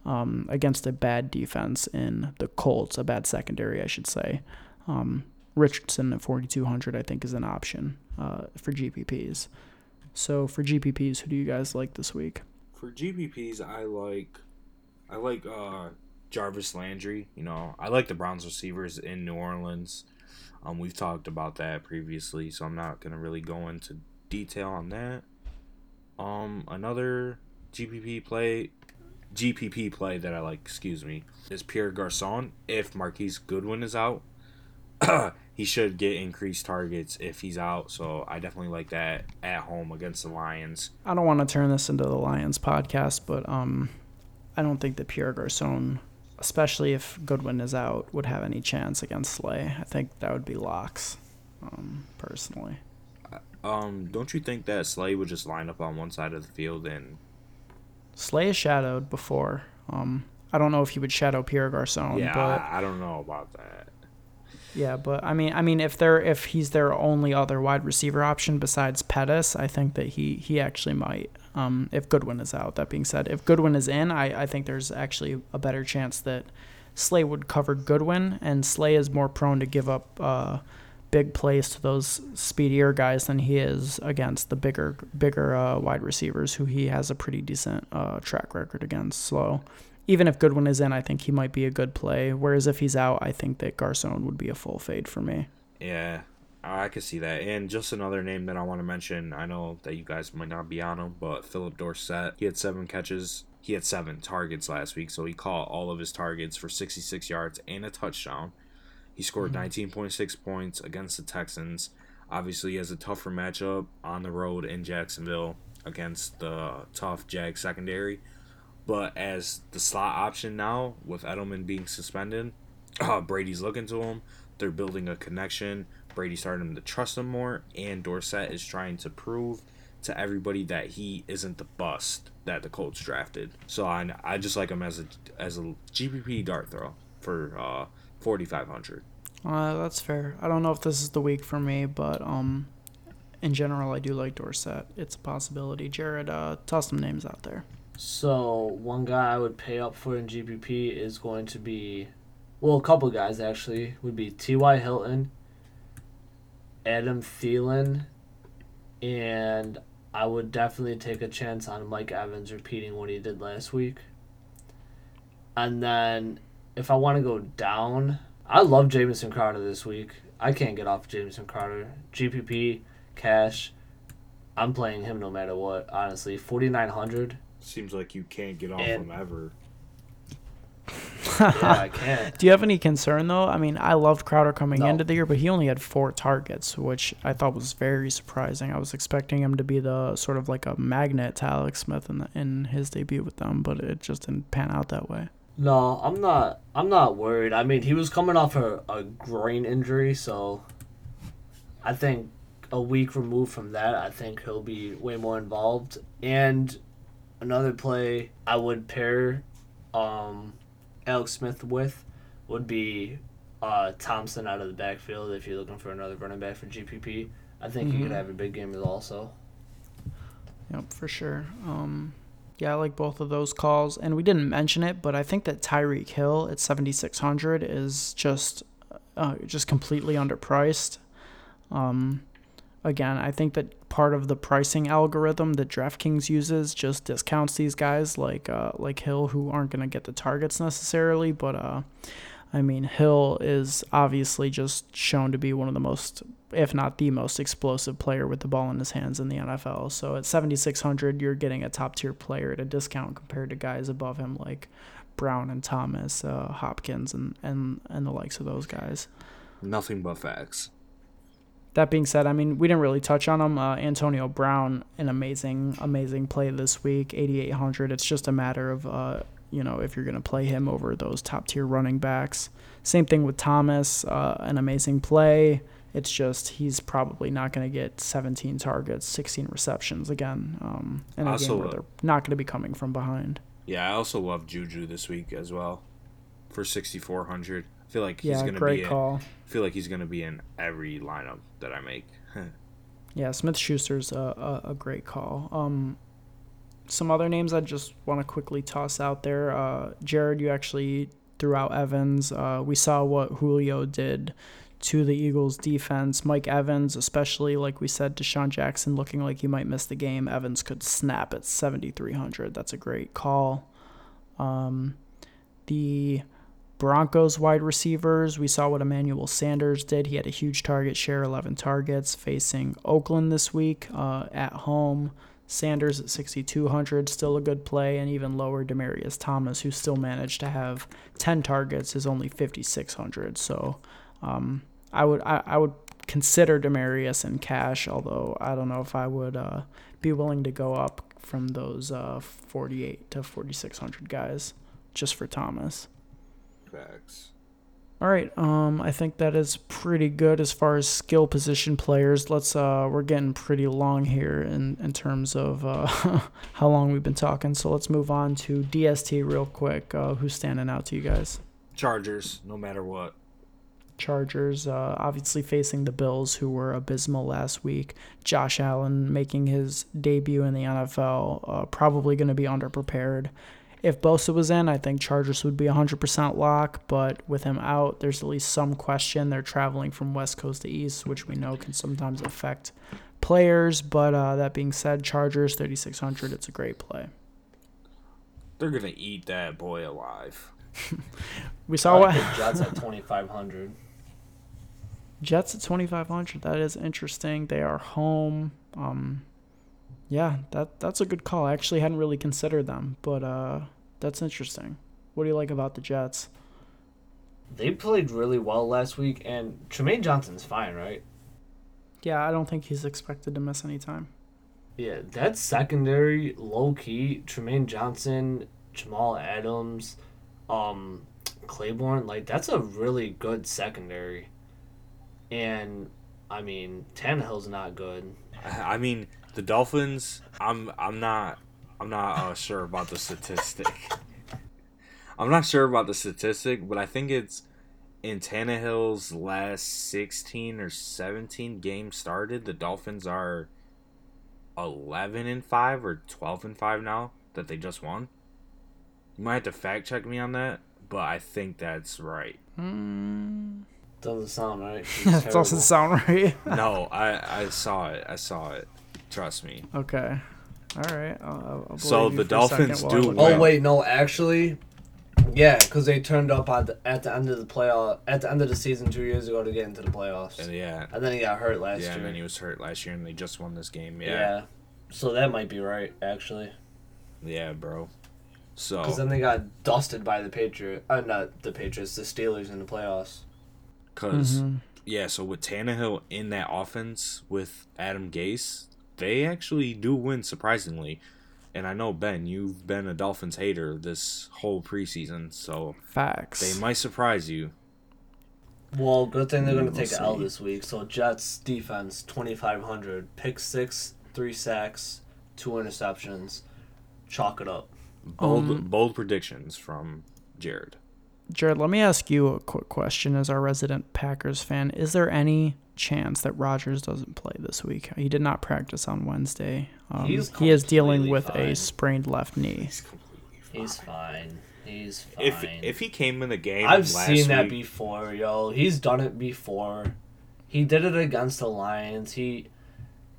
um, against a bad defense in the Colts, a bad secondary, I should say. Um, Richardson at 4,200, I think, is an option uh, for GPPs. So for GPPs, who do you guys like this week? For GPPs, I like, I like uh, Jarvis Landry. You know, I like the Browns receivers in New Orleans. Um, we've talked about that previously, so I'm not gonna really go into detail on that. Um, another GPP play, GPP play that I like, excuse me, is Pierre Garcon. If Marquise Goodwin is out, he should get increased targets if he's out. So I definitely like that at home against the Lions. I don't want to turn this into the Lions podcast, but um, I don't think that Pierre Garcon, especially if Goodwin is out, would have any chance against Slay. I think that would be locks, um, personally. Um, don't you think that Slay would just line up on one side of the field and Slay is shadowed before. Um, I don't know if he would shadow Pierre Garcon. Yeah, but I, I don't know about that. Yeah, but I mean, I mean, if they're if he's their only other wide receiver option besides Pettis, I think that he he actually might. Um, if Goodwin is out. That being said, if Goodwin is in, I I think there's actually a better chance that Slay would cover Goodwin, and Slay is more prone to give up uh, big plays to those speedier guys than he is against the bigger bigger uh, wide receivers who he has a pretty decent uh, track record against. So even if Goodwin is in, I think he might be a good play. Whereas if he's out, I think that Garcon would be a full fade for me. Yeah, I could see that. And just another name that I want to mention. I know that you guys might not be on him, but Philip Dorsett. He had seven catches. He had seven targets last week, so he caught all of his targets for 66 yards and a touchdown. He scored mm-hmm. 19.6 points against the Texans. Obviously, he has a tougher matchup on the road in Jacksonville against the tough Jag secondary. But as the slot option now, with Edelman being suspended, Brady's looking to him. They're building a connection. Brady's starting to trust him more, and Dorsett is trying to prove to everybody that he isn't the bust that the Colts drafted. So I, I just like him as a as a GPP dart throw for uh, 4500. Uh, that's fair. I don't know if this is the week for me, but um, in general, I do like Dorsett. It's a possibility. Jared, uh, toss some names out there. So one guy I would pay up for in GPP is going to be, well, a couple guys actually would be T.Y. Hilton, Adam Thielen, and I would definitely take a chance on Mike Evans repeating what he did last week. And then if I want to go down, I love Jamison Crowder this week. I can't get off Jamison Crowder. GPP, cash. I'm playing him no matter what, honestly. 4,900. Seems like you can't get off and, him ever. yeah, I can't. Do you have any concern though? I mean, I loved Crowder coming no. into the year, but he only had four targets, which I thought was very surprising. I was expecting him to be the sort of like a magnet to Alex Smith in the, in his debut with them, but it just didn't pan out that way. No, I'm not. I'm not worried. I mean, he was coming off a, a groin injury, so I think a week removed from that, I think he'll be way more involved. And another play I would pair um, Alex Smith with would be uh, Thompson out of the backfield if you're looking for another running back for GPP. I think mm-hmm. he could have a big game as also. Yep, for sure. Um, yeah, I like both of those calls. And we didn't mention it, but I think that Tyreek Hill at 7600 is just uh, just completely underpriced. Um, again, I think that part of the pricing algorithm that DraftKings uses just discounts these guys like uh, like Hill who aren't going to get the targets necessarily, but uh, I mean, Hill is obviously just shown to be one of the most, if not the most explosive player with the ball in his hands in the NFL. So at 7,600, you're getting a top tier player at a discount compared to guys above him like Brown and Thomas, uh, Hopkins, and, and, and the likes of those guys. Nothing but facts. That being said, I mean, we didn't really touch on him. Uh, Antonio Brown, an amazing, amazing play this week, 8,800. It's just a matter of uh, you know, if you're going to play him over those top tier running backs. Same thing with Thomas, uh, an amazing play. It's just he's probably not going to get 17 targets, 16 receptions again um, in a also, game where they're not going to be coming from behind. Yeah, I also love Juju this week as well for 6,400. I feel like he's going to be. In, call. I feel like he's to be in every lineup that I make. yeah, Smith Schuster's a, a, a great call. Um, some other names I just want to quickly toss out there. Uh, Jared, you actually threw out Evans. Uh, we saw what Julio did to the Eagles defense. Mike Evans, especially like we said, DeSean Jackson looking like he might miss the game. Evans could snap at 7,300. That's a great call. Um, the Broncos wide receivers, we saw what Emmanuel Sanders did. He had a huge target share, 11 targets, facing Oakland this week uh, at home. Sanders at 6,200, still a good play, and even lower Demaryius Thomas, who still managed to have 10 targets, is only 5,600. So um, I would I, I would consider Demaryius in cash, although I don't know if I would uh, be willing to go up from those uh, 48 to 4,600 guys just for Thomas. Facts. All right, um, I think that is pretty good as far as skill position players. Let's uh, we're getting pretty long here in in terms of uh, how long we've been talking. So let's move on to DST real quick. Uh, who's standing out to you guys? Chargers, no matter what. Chargers, uh, obviously facing the Bills, who were abysmal last week. Josh Allen making his debut in the NFL, uh, probably going to be underprepared if Bosa was in, I think Chargers would be 100% lock. But with him out, there's at least some question. They're traveling from West Coast to East, which we know can sometimes affect players. But uh, that being said, Chargers 3600. It's a great play. They're gonna eat that boy alive. We saw what Jets at 2,500. Jets at 2500. That is interesting. They are home. Um, yeah, that that's a good call. I actually hadn't really considered them, but uh, that's interesting. What do you like about the Jets? They played really well last week, and Trumaine Johnson's fine, right? Yeah, I don't think he's expected to miss any time. Yeah, that secondary, low key, Trumaine Johnson, Jamal Adams, um, Claiborne, like that's a really good secondary. And I mean, Tannehill's not good. I I mean, the Dolphins. I'm I'm not I'm not uh, sure about the statistic. I'm not sure about the statistic, but I think it's in Tannehill's last 16 or 17 games started. The Dolphins are 11 and five or 12 and five now that they just won. You might have to fact check me on that, but I think that's right. Mm, Doesn't sound right. He's that terrible. doesn't sound right. No, I I saw it. I saw it. Trust me. okay. All right. I'll, I'll So the you for a second Dolphins do look win. Oh wait, no, actually, yeah, because they turned up at the, at the end of the playoff at the end of the season two years ago to get into the playoffs, And yeah, and then he got hurt last yeah, year. and then he was hurt last year, and they just won this game. yeah. Yeah, so that might be right actually, yeah, bro. So because then they got dusted by the Patriot, uh, not the Patriots, the Steelers in the playoffs. Because Mhm. yeah, so with Tannehill in that offense with Adam Gase, they actually do win surprisingly. And I know Ben, you've been a Dolphins hater this whole preseason, so Facts. they might surprise you. Well, good thing they're Mm, gonna take an L this week. So Jets defense twenty five hundred, pick six, three sacks, two interceptions. Chalk it up. Bold, Um, bold predictions from Jared. Jared, let me ask you a quick question as our resident Packers fan. Is there any chance that Rodgers doesn't play this week? He did not practice on Wednesday. Um, he is dealing with fine. a sprained left knee. He's fine. He's fine. He's fine. If if he came in the game, I've last seen that before, yo. He's done it before. He did it against the Lions. He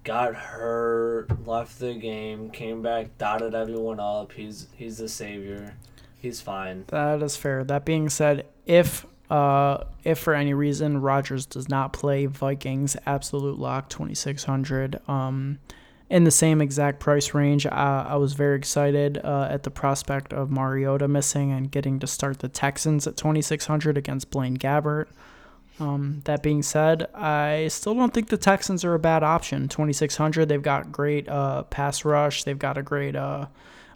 got hurt, left the game, came back, dotted everyone up. He's he's the savior. He's fine. That is fair. That being said, if uh, if for any reason Rodgers does not play, Vikings absolute lock twenty six hundred. Um, in the same exact price range, uh, I was very excited uh, at the prospect of Mariota missing and getting to start the Texans at twenty six hundred against Blaine Gabbert. Um, that being said, I still don't think the Texans are a bad option. Twenty six hundred, they've got great uh, pass rush. They've got a great uh,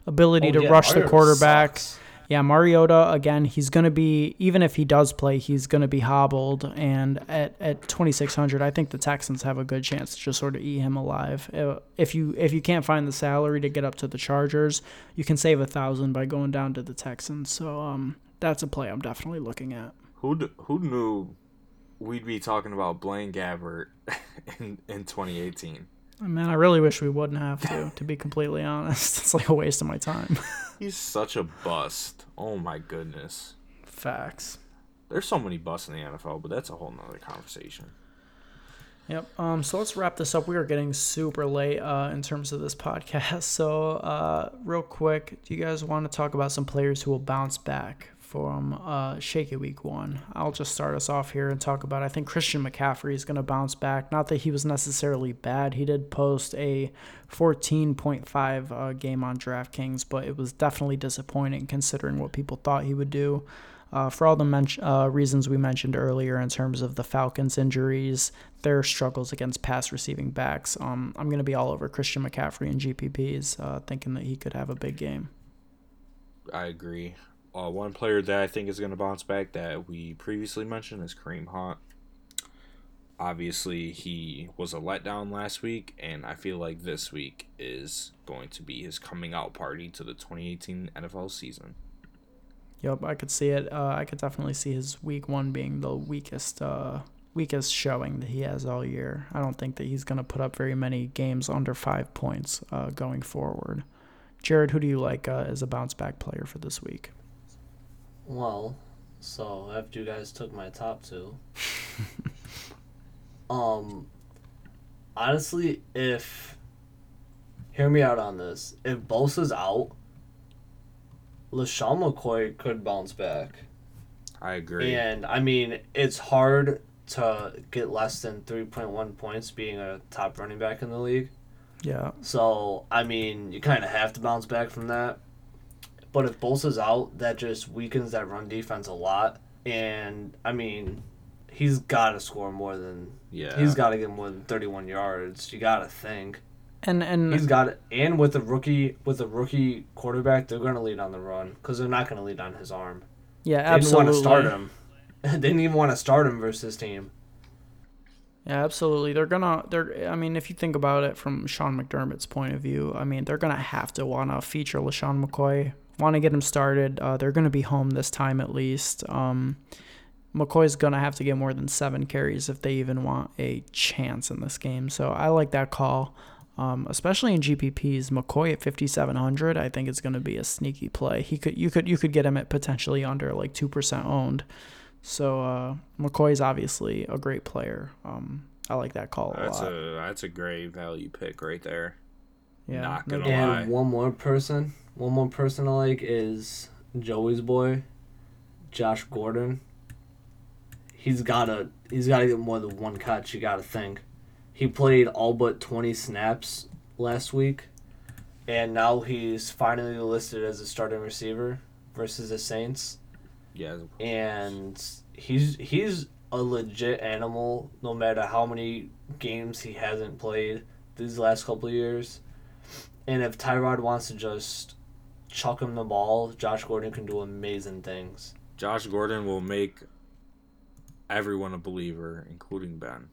ability Oh, to yeah, rush the quarterback. sucks. Yeah, Mariota again. He's gonna be even if he does play, he's gonna be hobbled. And at at twenty six hundred, I think the Texans have a good chance to just sort of eat him alive. Uh, If you if you can't find the salary to get up to the Chargers, you can save a thousand by going down to the Texans. So um, that's a play I'm definitely looking at. Who who knew we'd be talking about Blaine Gabbert in in 2018? Man, I really wish we wouldn't have to. To be completely honest, it's like a waste of my time. He's such a bust. Oh my goodness. Facts. There's so many busts in the NFL, but that's a whole nother conversation. Yep. Um, so let's wrap this up. We are getting super late uh, in terms of this podcast. So, uh, real quick, do you guys want to talk about some players who will bounce back from uh, shaky week one? I'll just start us off here and talk about. I think Christian McCaffrey is going to bounce back. Not that he was necessarily bad. He did post a 14.5 uh, game on DraftKings, but it was definitely disappointing considering what people thought he would do. Uh, for all the men- uh, reasons we mentioned earlier in terms of the Falcons' injuries, their struggles against pass receiving backs, um, I'm going to be all over Christian McCaffrey and GPPs, uh, thinking that he could have a big game. I agree. Uh, one player that I think is going to bounce back that we previously mentioned is Kareem Hunt. Obviously, he was a letdown last week, and I feel like this week is going to be his coming out party to the 2018 NFL season. Yep, I could see it. Uh, I could definitely see his week one being the weakest, uh, weakest showing that he has all year. I don't think that he's going to put up very many games under five points uh, going forward. Jared, who do you like uh, as a bounce back player for this week? Well, so after you guys took my top two, um, honestly, if hear me out on this, if Bosa's out, LeSean McCoy could bounce back. I agree. And I mean, it's hard to get less than 3.1 points being a top running back in the league. Yeah. So, I mean, you kind of have to bounce back from that. But if Bosa's out, that just weakens that run defense a lot. And, I mean, he's got to score more than. yeah. He's got to get more than 31 yards. You got to think. And and He's got it. And with a rookie with a rookie quarterback, they're going to lead on the run because they're not going to lead on his arm. yeah, They didn't want to start him. they didn't even want to start him versus his team. Yeah, absolutely. They're gonna. They're. I mean, if you think about it from Sean McDermott's point of view, I mean, they're gonna have to want to feature LeSean McCoy. Want to get him started. Uh, they're gonna be home this time at least. Um, McCoy's gonna have to get more than seven carries if they even want a chance in this game. So I like that call. Um, especially in GPPs, McCoy at 5700, I think it's going to be a sneaky play. He could, you could, you could get him at potentially under like two percent owned. So uh, McCoy's obviously a great player. Um, I like that call a That's lot. a that's a great value pick right there. yeah, not gonna doubt. lie. And one more person, one more person I like is Joey's boy, Josh Gordon. He's gotta he's gotta get more than one catch. You gotta think. He played all but twenty snaps last week, and now he's finally listed as a starting receiver versus the Saints. Yeah. And he's he's a legit animal. No matter how many games he hasn't played these last couple of years. And if Tyrod wants to just chuck him the ball, Josh Gordon can do amazing things. Josh Gordon will make everyone a believer, including Ben,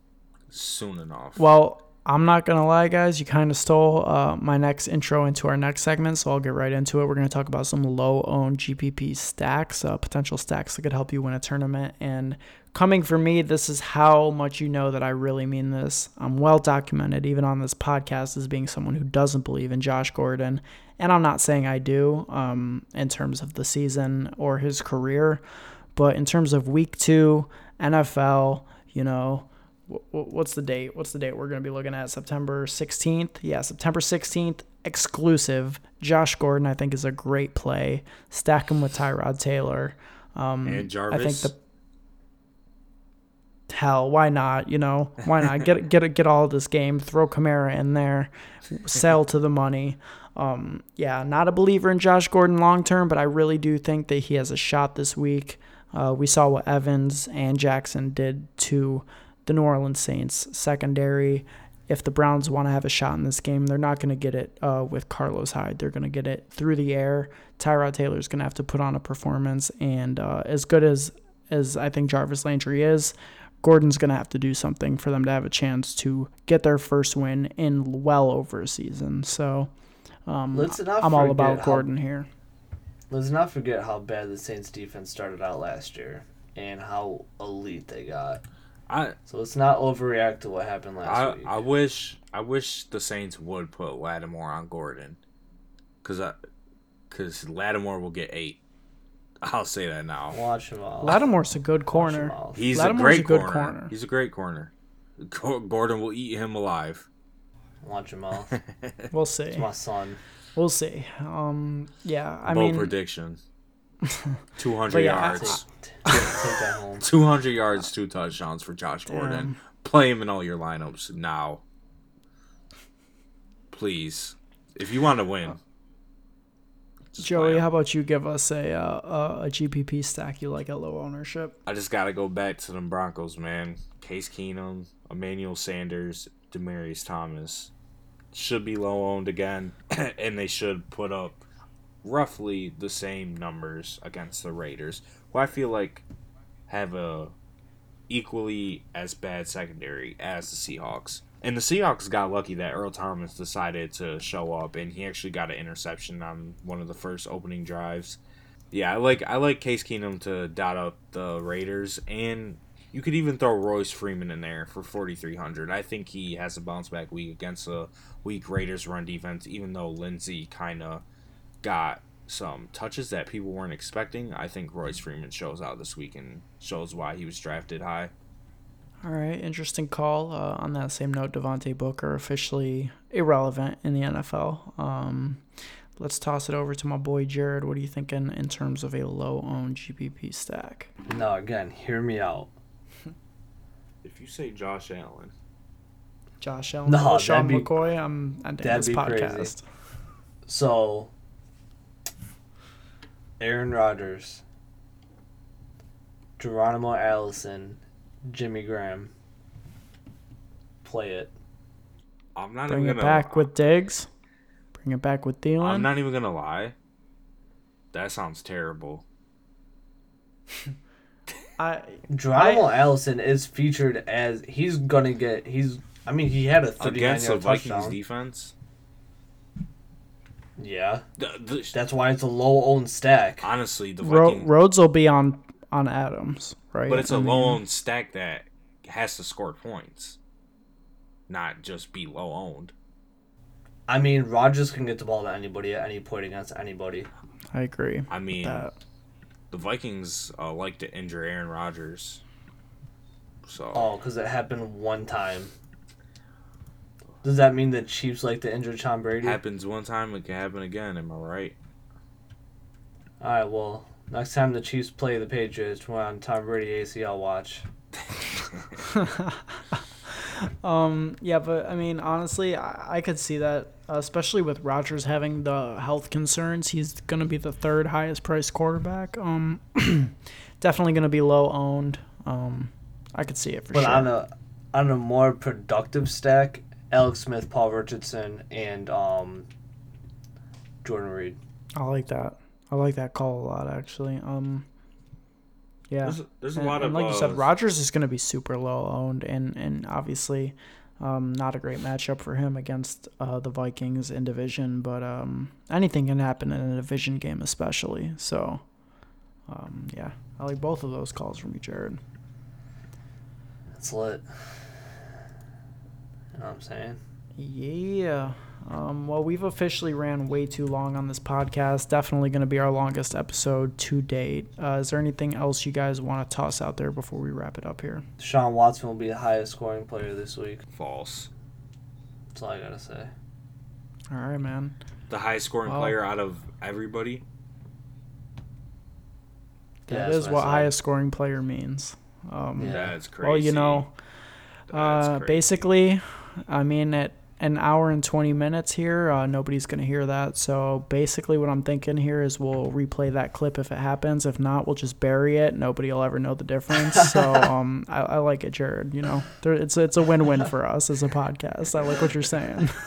soon enough. Well, I'm not gonna lie, guys. You kind of stole uh, my next intro into our next segment, so I'll get right into it. We're gonna talk about some low-owned GPP stacks, uh, potential stacks that could help you win a tournament. And coming from me, this is how much you know that I really mean this. I'm well documented, even on this podcast, as being someone who doesn't believe in Josh Gordon, and I'm not saying I do um, in terms of the season or his career, but in terms of week two NFL, you know what's the date? What's the date we're going to be looking at? September 16th? Yeah, September 16th, exclusive. Josh Gordon, I think, is a great play. Stack him with Tyrod Taylor. Um, and Jarvis. I think the hell, why not? You know, why not get get get all of this game? Throw Kamara in there, sell to the money. Um, yeah, not a believer in Josh Gordon long term, but I really do think that he has a shot this week. Uh, we saw what Evans and Jackson did to the New Orleans Saints secondary. If the Browns want to have a shot in this game, they're not going to get it uh, with Carlos Hyde. They're going to get it through the air. Tyrod Taylor's going to have to put on a performance, and uh, as good as as I think Jarvis Landry is, Gordon's going to have to do something for them to have a chance to get their first win in well over a season. So um, I'm all about how- Gordon here. Let's not forget how bad the Saints defense started out last year and how elite they got. I So let's not overreact to what happened last I, week. I wish I wish the Saints would put Lattimore on Gordon, cause I, cause Lattimore will get eight. I'll say that now. Watch him out. Lattimore's a good corner. out. He's a great a good corner. corner. He's a great corner. Gordon will eat him alive. Watch him all. We'll see. It's see. my son. We'll see. Um, yeah, I Bold mean, prediction. Two hundred yeah, yards. Two hundred yards, two touchdowns for Josh Gordon. Play him in all your lineups now. Please, if you want to win. just Joey, how about you give us a uh, a, a GPP stack you like at low ownership? I just gotta go back to them Broncos, man. Case Keenum, Emmanuel Sanders, Demaryius Thomas should be low owned again, and they should put up roughly the same numbers against the Raiders, who I feel like have a equally as bad secondary as the Seahawks. And the Seahawks got lucky that Earl Thomas decided to show up, and he actually got an interception on one of the first opening drives. Yeah, I like I like Case Keenum to dot up the Raiders, and you could even throw Royce Freeman in there for forty three hundred. I think he has a bounce back week against a weak Raiders run defense, even though Lindsay kind of got some touches that people weren't expecting. I think Royce Freeman shows out this week and shows why he was drafted high. All right, interesting call. Uh, on that same note, Devontae Booker officially irrelevant in the NFL. Um, let's toss it over to my boy Jared. What are you thinking in terms of a low-owned GPP stack? No, again, hear me out. If you say Josh Allen, Josh Allen, No, Sean be- McCoy. I'm ending that'd this be crazy. podcast. So, Aaron Rodgers, Geronimo Allison, Jimmy Graham. Play it. I'm not Bring even it gonna back with Diggs. Bring it back with Thielen. I'm not even gonna lie. That sounds terrible. I Geronimo Allison is featured as he's gonna get. He's. I mean, he had a 39 Against the yard Vikings touchdown. defense. Yeah, The, the, that's why it's a low owned stack. honestly, the Ro- Vikings. Rhodes will be on on Adams, right? but it's a I mean, low owned stack that has to score points, not just be low owned. I mean, Rodgers can get the ball to anybody at any point against anybody. I agree. I mean, That the Vikings uh, like to injure Aaron Rodgers. So Oh, because it happened one time. Does that mean that Chiefs like to injure Tom Brady? happens one time, it can happen again. Am I right? All right, well, next time the Chiefs play the Patriots, we're on Tom Brady ACL watch. Um, yeah, but I mean, honestly, I, I could see that, uh, especially with Rodgers having the health concerns. He's going to be the third highest priced quarterback. Um, definitely going to be low owned. Um, I could see it for But sure. on a on a more productive stack, Alex Smith, Paul Richardson, and um, Jordan Reed. I like that. I like that call a lot, actually. Um, yeah. There's, there's a lot and of like you uh, said, Rodgers is going to be super low owned, and and obviously, um, not a great matchup for him against uh, the Vikings in division. But um, anything can happen in a division game, especially. So, um, yeah, I like both of those calls from you, Jared. It's lit. You know what I'm saying? Yeah. Um, well, we've officially ran way too long on this podcast. Definitely going to be our longest episode to date. Uh, is there anything else you guys want to toss out there before we wrap it up here? Deshaun Watson will be the highest scoring player this week. false. That's all I gotta say. All right, man. The highest scoring Wow. player out of everybody. That that's is what what highest scoring player means. Um, Yeah. That's crazy. Well, you know, uh, crazy. basically, I mean, at an hour and 20 minutes here, uh, nobody's going to hear that. So basically, what I'm thinking here is we'll replay that clip if it happens. If not, we'll just bury it. Nobody will ever know the difference. so um, I, I like it, Jared. You know, there, it's, it's a win win for us as a podcast. I like what you're saying.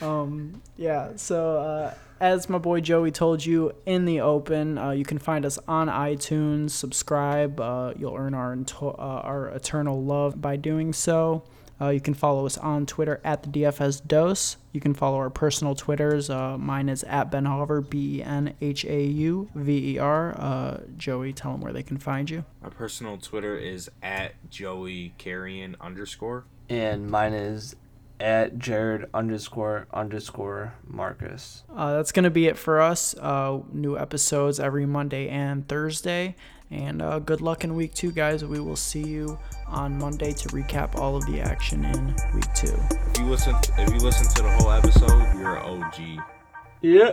um, yeah, so uh, as my boy Joey told you in the open, uh, you can find us on iTunes. Subscribe. Uh, you'll earn our into- uh, our eternal love by doing so. Uh, you can follow us on Twitter at the DFS Dose. You can follow our personal Twitters. Uh, mine is at Ben Hauver, B E N H A U V E R. Uh, Joey, tell them where they can find you. My personal Twitter is at Joey Carrion underscore. And mine is at Jared underscore underscore Marcus. Uh, that's going to be it for us. Uh, new episodes every Monday and Thursday. And uh, good luck in week two, guys. We will see you on Monday to recap all of the action in week two. If you listen, if you listen to the whole episode, you're an OG. Yeah.